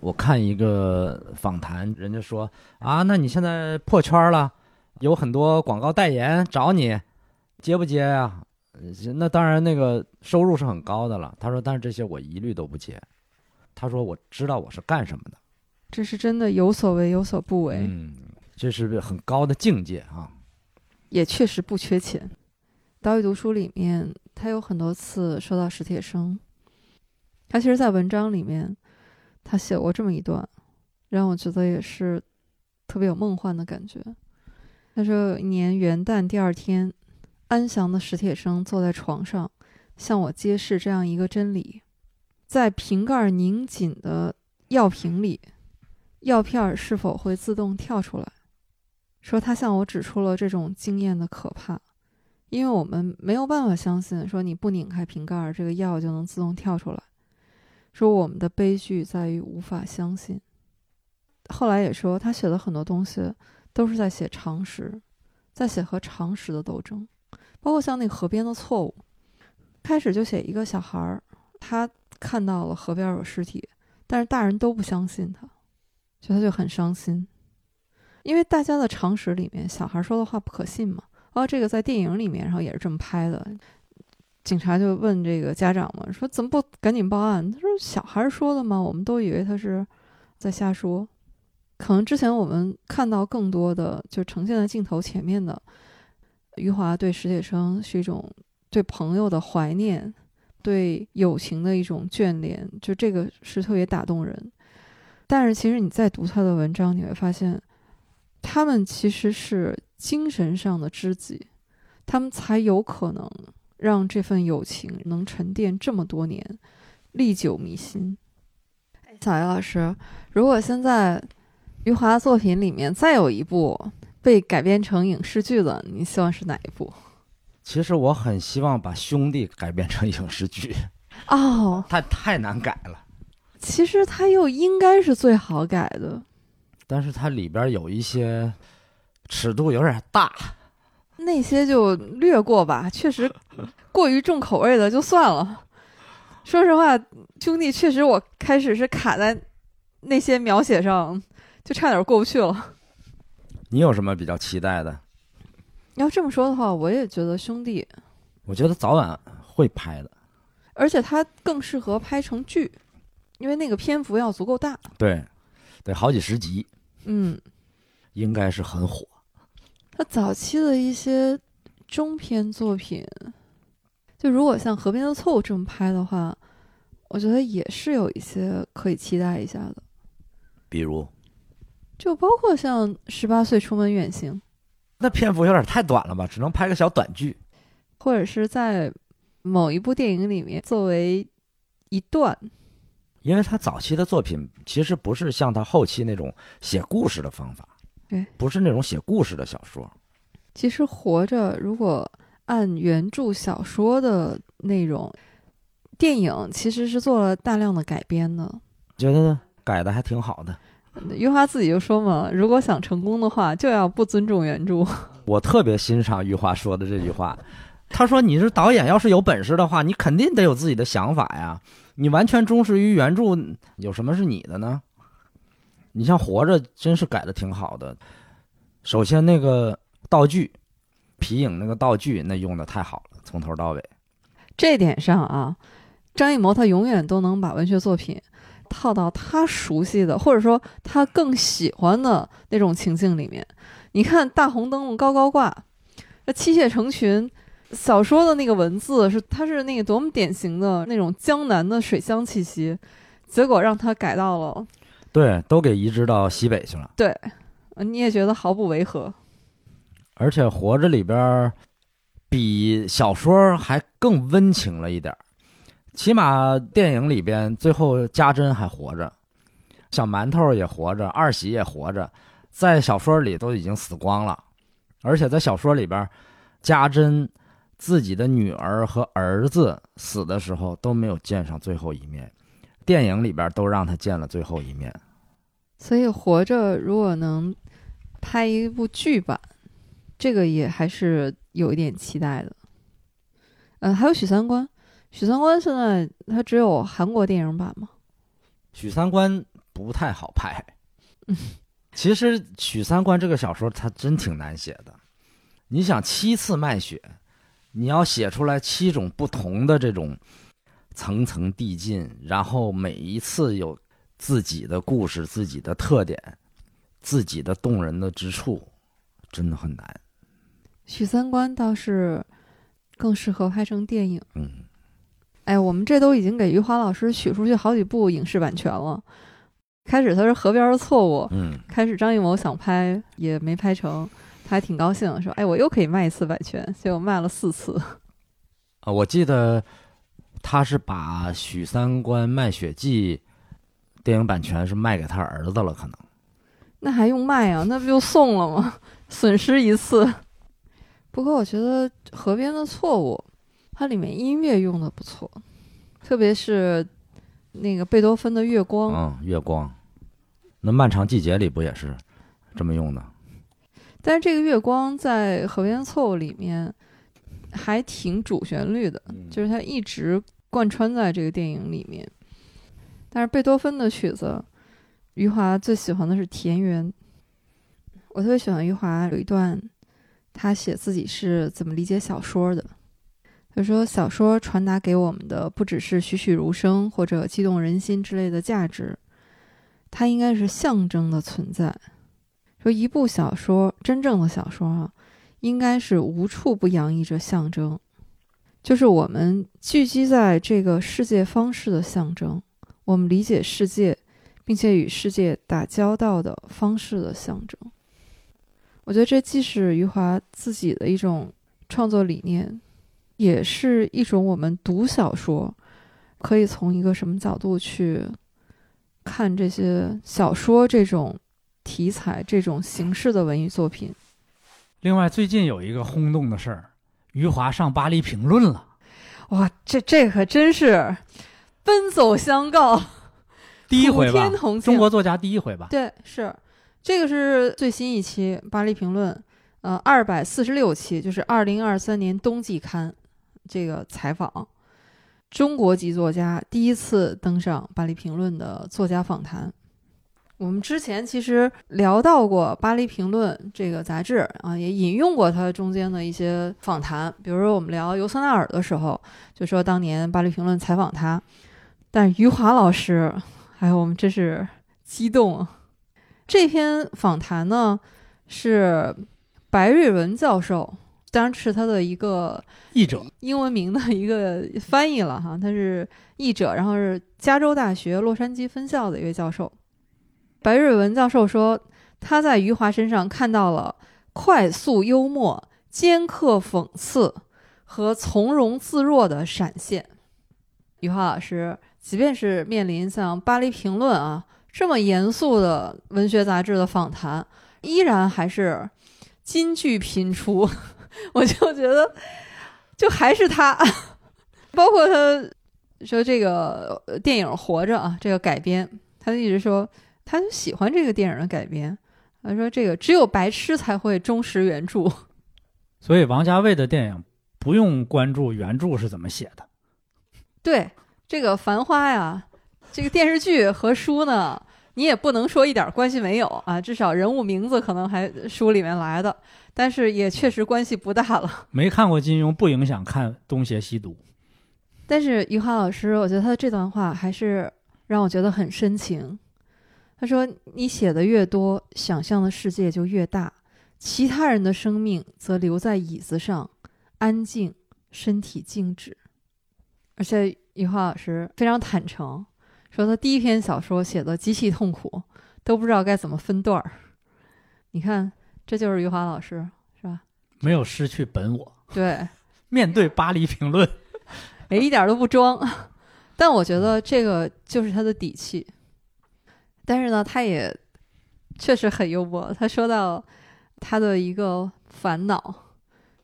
我看一个访谈，人家说啊，那你现在破圈了，有很多广告代言找你，接不接呀、呃那当然，那个收入是很高的了。他说，但是这些我一律都不接。他说，我知道我是干什么的。这是真的有所为有所不为，嗯，这是很高的境界啊。也确实不缺钱。岛屿读书里面，他有很多次说到史铁生，他其实，在文章里面，他写过这么一段，让我觉得也是特别有梦幻的感觉。他说，有一年元旦第二天，安详的史铁生坐在床上，向我揭示这样一个真理：在瓶盖拧紧的药瓶里，药片是否会自动跳出来？说他向我指出了这种经验的可怕，因为我们没有办法相信说你不拧开瓶盖，这个药就能自动跳出来。说我们的悲剧在于无法相信。后来也说他写的很多东西都是在写常识，在写和常识的斗争，包括像那个河边的错误，开始就写一个小孩儿，他看到了河边有尸体，但是大人都不相信他，所以他就很伤心。因为大家的常识里面，小孩说的话不可信嘛。哦，这个在电影里面，然后也是这么拍的。警察就问这个家长嘛，说怎么不赶紧报案？他说小孩说的嘛，我们都以为他是在瞎说。可能之前我们看到更多的，就呈现在镜头前面的，余华对史铁生是一种对朋友的怀念，对友情的一种眷恋，就这个是特别打动人。但是其实你再读他的文章，你会发现。他们其实是精神上的知己，他们才有可能让这份友情能沉淀这么多年，历久弥新。小叶老师，如果现在余华作品里面再有一部被改编成影视剧了，你希望是哪一部？其实我很希望把《兄弟》改编成影视剧，哦，它太难改了。其实它又应该是最好改的。但是它里边有一些尺度有点大，那些就略过吧，确实过于重口味的就算了。说实话，兄弟确实我开始是卡在那些描写上，就差点过不去了。你有什么比较期待的？要这么说的话，我也觉得兄弟，我觉得早晚会拍的，而且它更适合拍成剧，因为那个篇幅要足够大。对，得好几十集。嗯，应该是很火。他早期的一些中篇作品，就如果像《河边的错误》这么拍的话，我觉得也是有一些可以期待一下的。比如，就包括像《十八岁出门远行》，那篇幅有点太短了吧？只能拍个小短剧，或者是在某一部电影里面作为一段。因为他早期的作品其实不是像他后期那种写故事的方法，对，不是那种写故事的小说。其实《活着》如果按原著小说的内容，电影其实是做了大量的改编的，觉得改的还挺好的。余华自己就说嘛，如果想成功的话，就要不尊重原著。我特别欣赏余华说的这句话，他说：“你是导演，要是有本事的话，你肯定得有自己的想法呀。你完全忠实于原著，有什么是你的呢？你像《活着》，真是改的挺好的。首先那个道具，皮影那个道具，那用的太好了，从头到尾。这点上啊，张艺谋他永远都能把文学作品套到他熟悉的，或者说他更喜欢的那种情境里面。你看大红灯笼高高挂，那妻妾成群。小说的那个文字是，它是那个多么典型的那种江南的水乡气息，结果让他改到了，对，都给移植到西北去了。对，你也觉得毫不违和。而且《活着》里边比小说还更温情了一点儿，起码电影里边最后家珍还活着，小馒头也活着，二喜也活着，在小说里都已经死光了，而且在小说里边，家珍自己的女儿和儿子死的时候都没有见上最后一面，电影里边都让他见了最后一面。所以活着如果能拍一部剧版，这个也还是有一点期待的。嗯，还有许三观，许三观现在他只有韩国电影版吗？许三观不太好拍。嗯，其实许三观这个小说他真挺难写的。你想七次卖血，你要写出来七种不同的这种层层递进，然后每一次有自己的故事、自己的特点、自己的动人的之处，真的很难。许三观倒是。更适合拍成电影。嗯，哎，我们这都已经给余华老师许出去好几部影视版权了。开始他是河边的错误，嗯，开始张艺谋想拍也没拍成，他还挺高兴，说：“哎，我又可以卖一次版权。”结果卖了四次。啊，我记得他是把《许三观卖血记》电影版权是卖给他儿子了，可能。那还用卖啊？那不就送了吗？损失一次。不过我觉得《河边的错误》，它里面音乐用的不错，特别是那个贝多芬的《月光》。嗯，月光，那《漫长季节》里不也是这么用的？但是这个月光在《河边的错误》里面还挺主旋律的，就是它一直贯穿在这个电影里面。但是贝多芬的曲子，余华最喜欢的是《田园》。我特别喜欢余华有一段。他写自己是怎么理解小说的？他说：“小说传达给我们的不只是栩栩如生或者激动人心之类的价值，它应该是象征的存在。说一部小说，真正的小说啊，应该是无处不洋溢着象征，就是我们聚集在这个世界方式的象征，我们理解世界，并且与世界打交道的方式的象征。”我觉得这既是余华自己的一种创作理念，也是一种我们读小说可以从一个什么角度去看这些小说这种题材、这种形式的文艺作品。另外，最近有一个轰动的事儿，余华上巴黎评论了。哇，这这可真是奔走相告，第一回吧？中国作家第一回吧？对，是。这个是最新一期《巴黎评论》，呃，二百四十六期，就是二零二三年冬季刊，这个采访中国籍作家第一次登上《巴黎评论》的作家访谈。我们之前其实聊到过《巴黎评论》这个杂志啊，也引用过它中间的一些访谈，比如说我们聊尤瑟纳尔的时候，就说当年《巴黎评论》采访他，但余华老师，哎，我们真是激动。这篇访谈呢，是白瑞文教授，当然是他的一个译者，英文名的一个翻译了哈。他是译者，然后是加州大学洛杉矶分校的一位教授。白瑞文教授说，他在余华身上看到了快速幽默、尖刻讽刺和从容自若的闪现。余华老师，即便是面临像《巴黎评论》啊。这么严肃的文学杂志的访谈，依然还是金句频出，我就觉得，就还是他，包括他说这个电影《活着》啊，这个改编，他一直说他就喜欢这个电影的改编，他说这个只有白痴才会忠实原著，所以王家卫的电影不用关注原著是怎么写的，对这个《繁花》呀。这个电视剧和书呢，你也不能说一点关系没有啊，至少人物名字可能还书里面来的，但是也确实关系不大了。没看过金庸不影响看《东邪西毒》，但是余华老师，我觉得他的这段话还是让我觉得很深情。他说：“你写的越多，想象的世界就越大，其他人的生命则留在椅子上，安静，身体静止。”而且余华老师非常坦诚。说他第一篇小说写的极其痛苦，都不知道该怎么分段儿。你看，这就是余华老师，是吧？没有失去本我。对，面对巴黎评论，也一点都不装。但我觉得这个就是他的底气。但是呢，他也确实很幽默。他说到他的一个烦恼，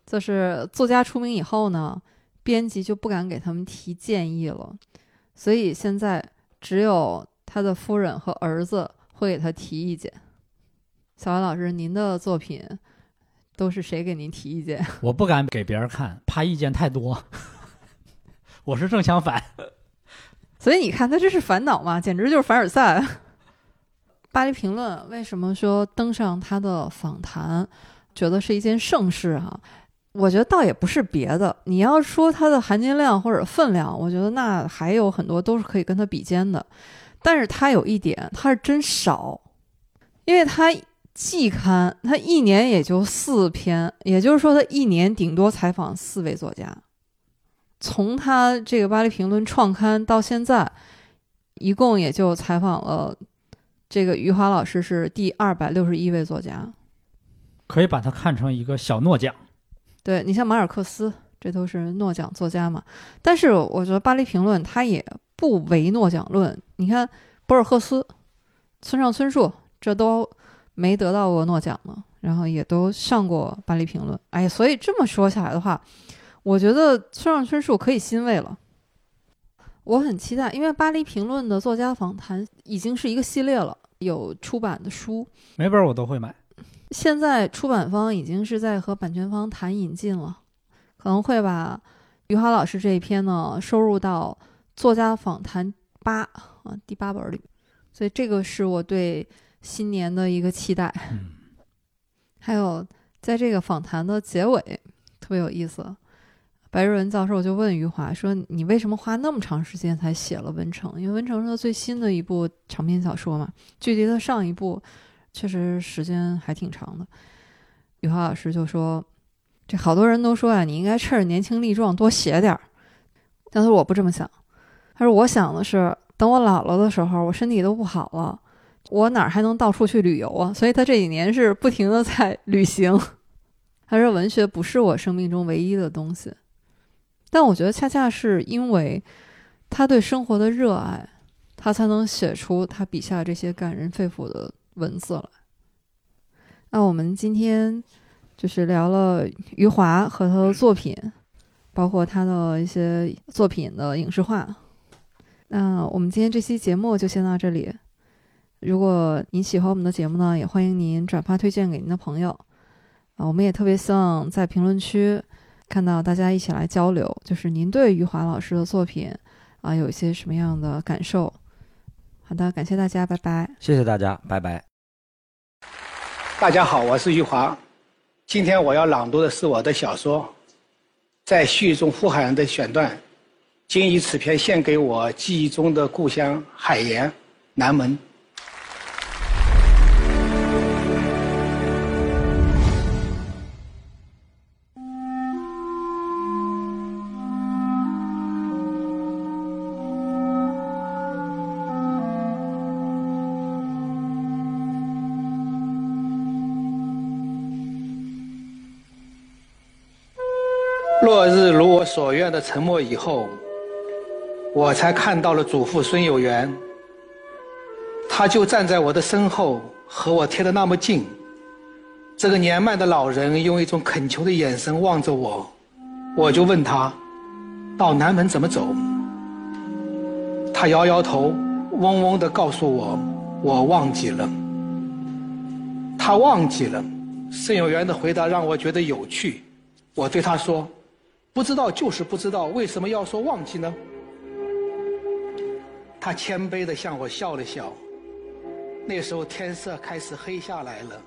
就是作家出名以后呢，编辑就不敢给他们提建议了，所以现在只有他的夫人和儿子会给他提意见。小白老师，您的作品都是谁给您提意见？我不敢给别人看，怕意见太多。我是正相反。所以你看，他这是烦恼嘛，简直就是凡尔赛。巴黎评论为什么说登上他的访谈，觉得是一件盛事啊？我觉得倒也不是别的，你要说它的含金量或者分量，我觉得那还有很多都是可以跟它比肩的。但是它有一点，它是真少，因为它季刊，它一年也就四篇，也就是说，它一年顶多采访四位作家。从他这个巴黎评论创刊到现在，一共也就采访了。这个余华老师是第二百六十一位作家，可以把它看成一个小诺奖。对你像马尔克斯，这都是诺奖作家嘛。但是我觉得《巴黎评论》它也不唯诺奖论。你看博尔赫斯、村上春树，这都没得到过诺奖呢，然后也都上过《巴黎评论》。哎，所以这么说下来的话，我觉得村上春树可以欣慰了。我很期待，因为《巴黎评论》的作家访谈已经是一个系列了。有出版的书，每本我都会买。现在出版方已经是在和版权方谈引进了，可能会把余华老师这一篇呢收入到作家访谈八啊第八本里，所以这个是我对新年的一个期待。还有在这个访谈的结尾特别有意思。白瑞文教授就问余华说：“你为什么花那么长时间才写了《文城》？因为《文城》是他最新的一部长篇小说嘛，距离他上一部确实时间还挺长的。”余华老师就说：“这好多人都说啊，你应该趁着年轻力壮多写点儿。但是我不这么想。他说我想的是，等我老了的时候，我身体都不好了，我哪还能到处去旅游啊？所以他这几年是不停的在旅行。他说文学不是我生命中唯一的东西。”但我觉得，恰恰是因为他对生活的热爱，他才能写出他笔下这些感人肺腑的文字来。那我们今天就是聊了余华和他的作品，包括他的一些作品的影视化。那我们今天这期节目就先到这里。如果您喜欢我们的节目呢，也欢迎您转发推荐给您的朋友。啊，我们也特别希望在评论区。看到大家一起来交流，就是您对余华老师的作品啊，有一些什么样的感受？好的，感谢大家，拜拜。谢谢大家，拜拜。大家好，我是余华。今天我要朗读的是我的小说《在序中呼喊》的选段，今以此篇献给我记忆中的故乡海盐南门。落日如我所愿的沉默以后，我才看到了祖父孙有元。他就站在我的身后，和我贴得那么近。这个年迈的老人用一种恳求的眼神望着我，我就问他：“到南门怎么走？”他摇摇头，嗡嗡地告诉我：“我忘记了。”他忘记了。孙有元的回答让我觉得有趣。我对他说。不知道就是不知道，为什么要说忘记呢？他谦卑地向我笑了笑。那时候天色开始黑下来了，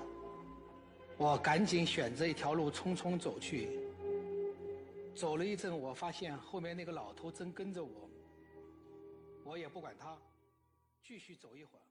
我赶紧选择一条路匆匆走去。走了一阵，我发现后面那个老头正跟着我，我也不管他，继续走一会儿。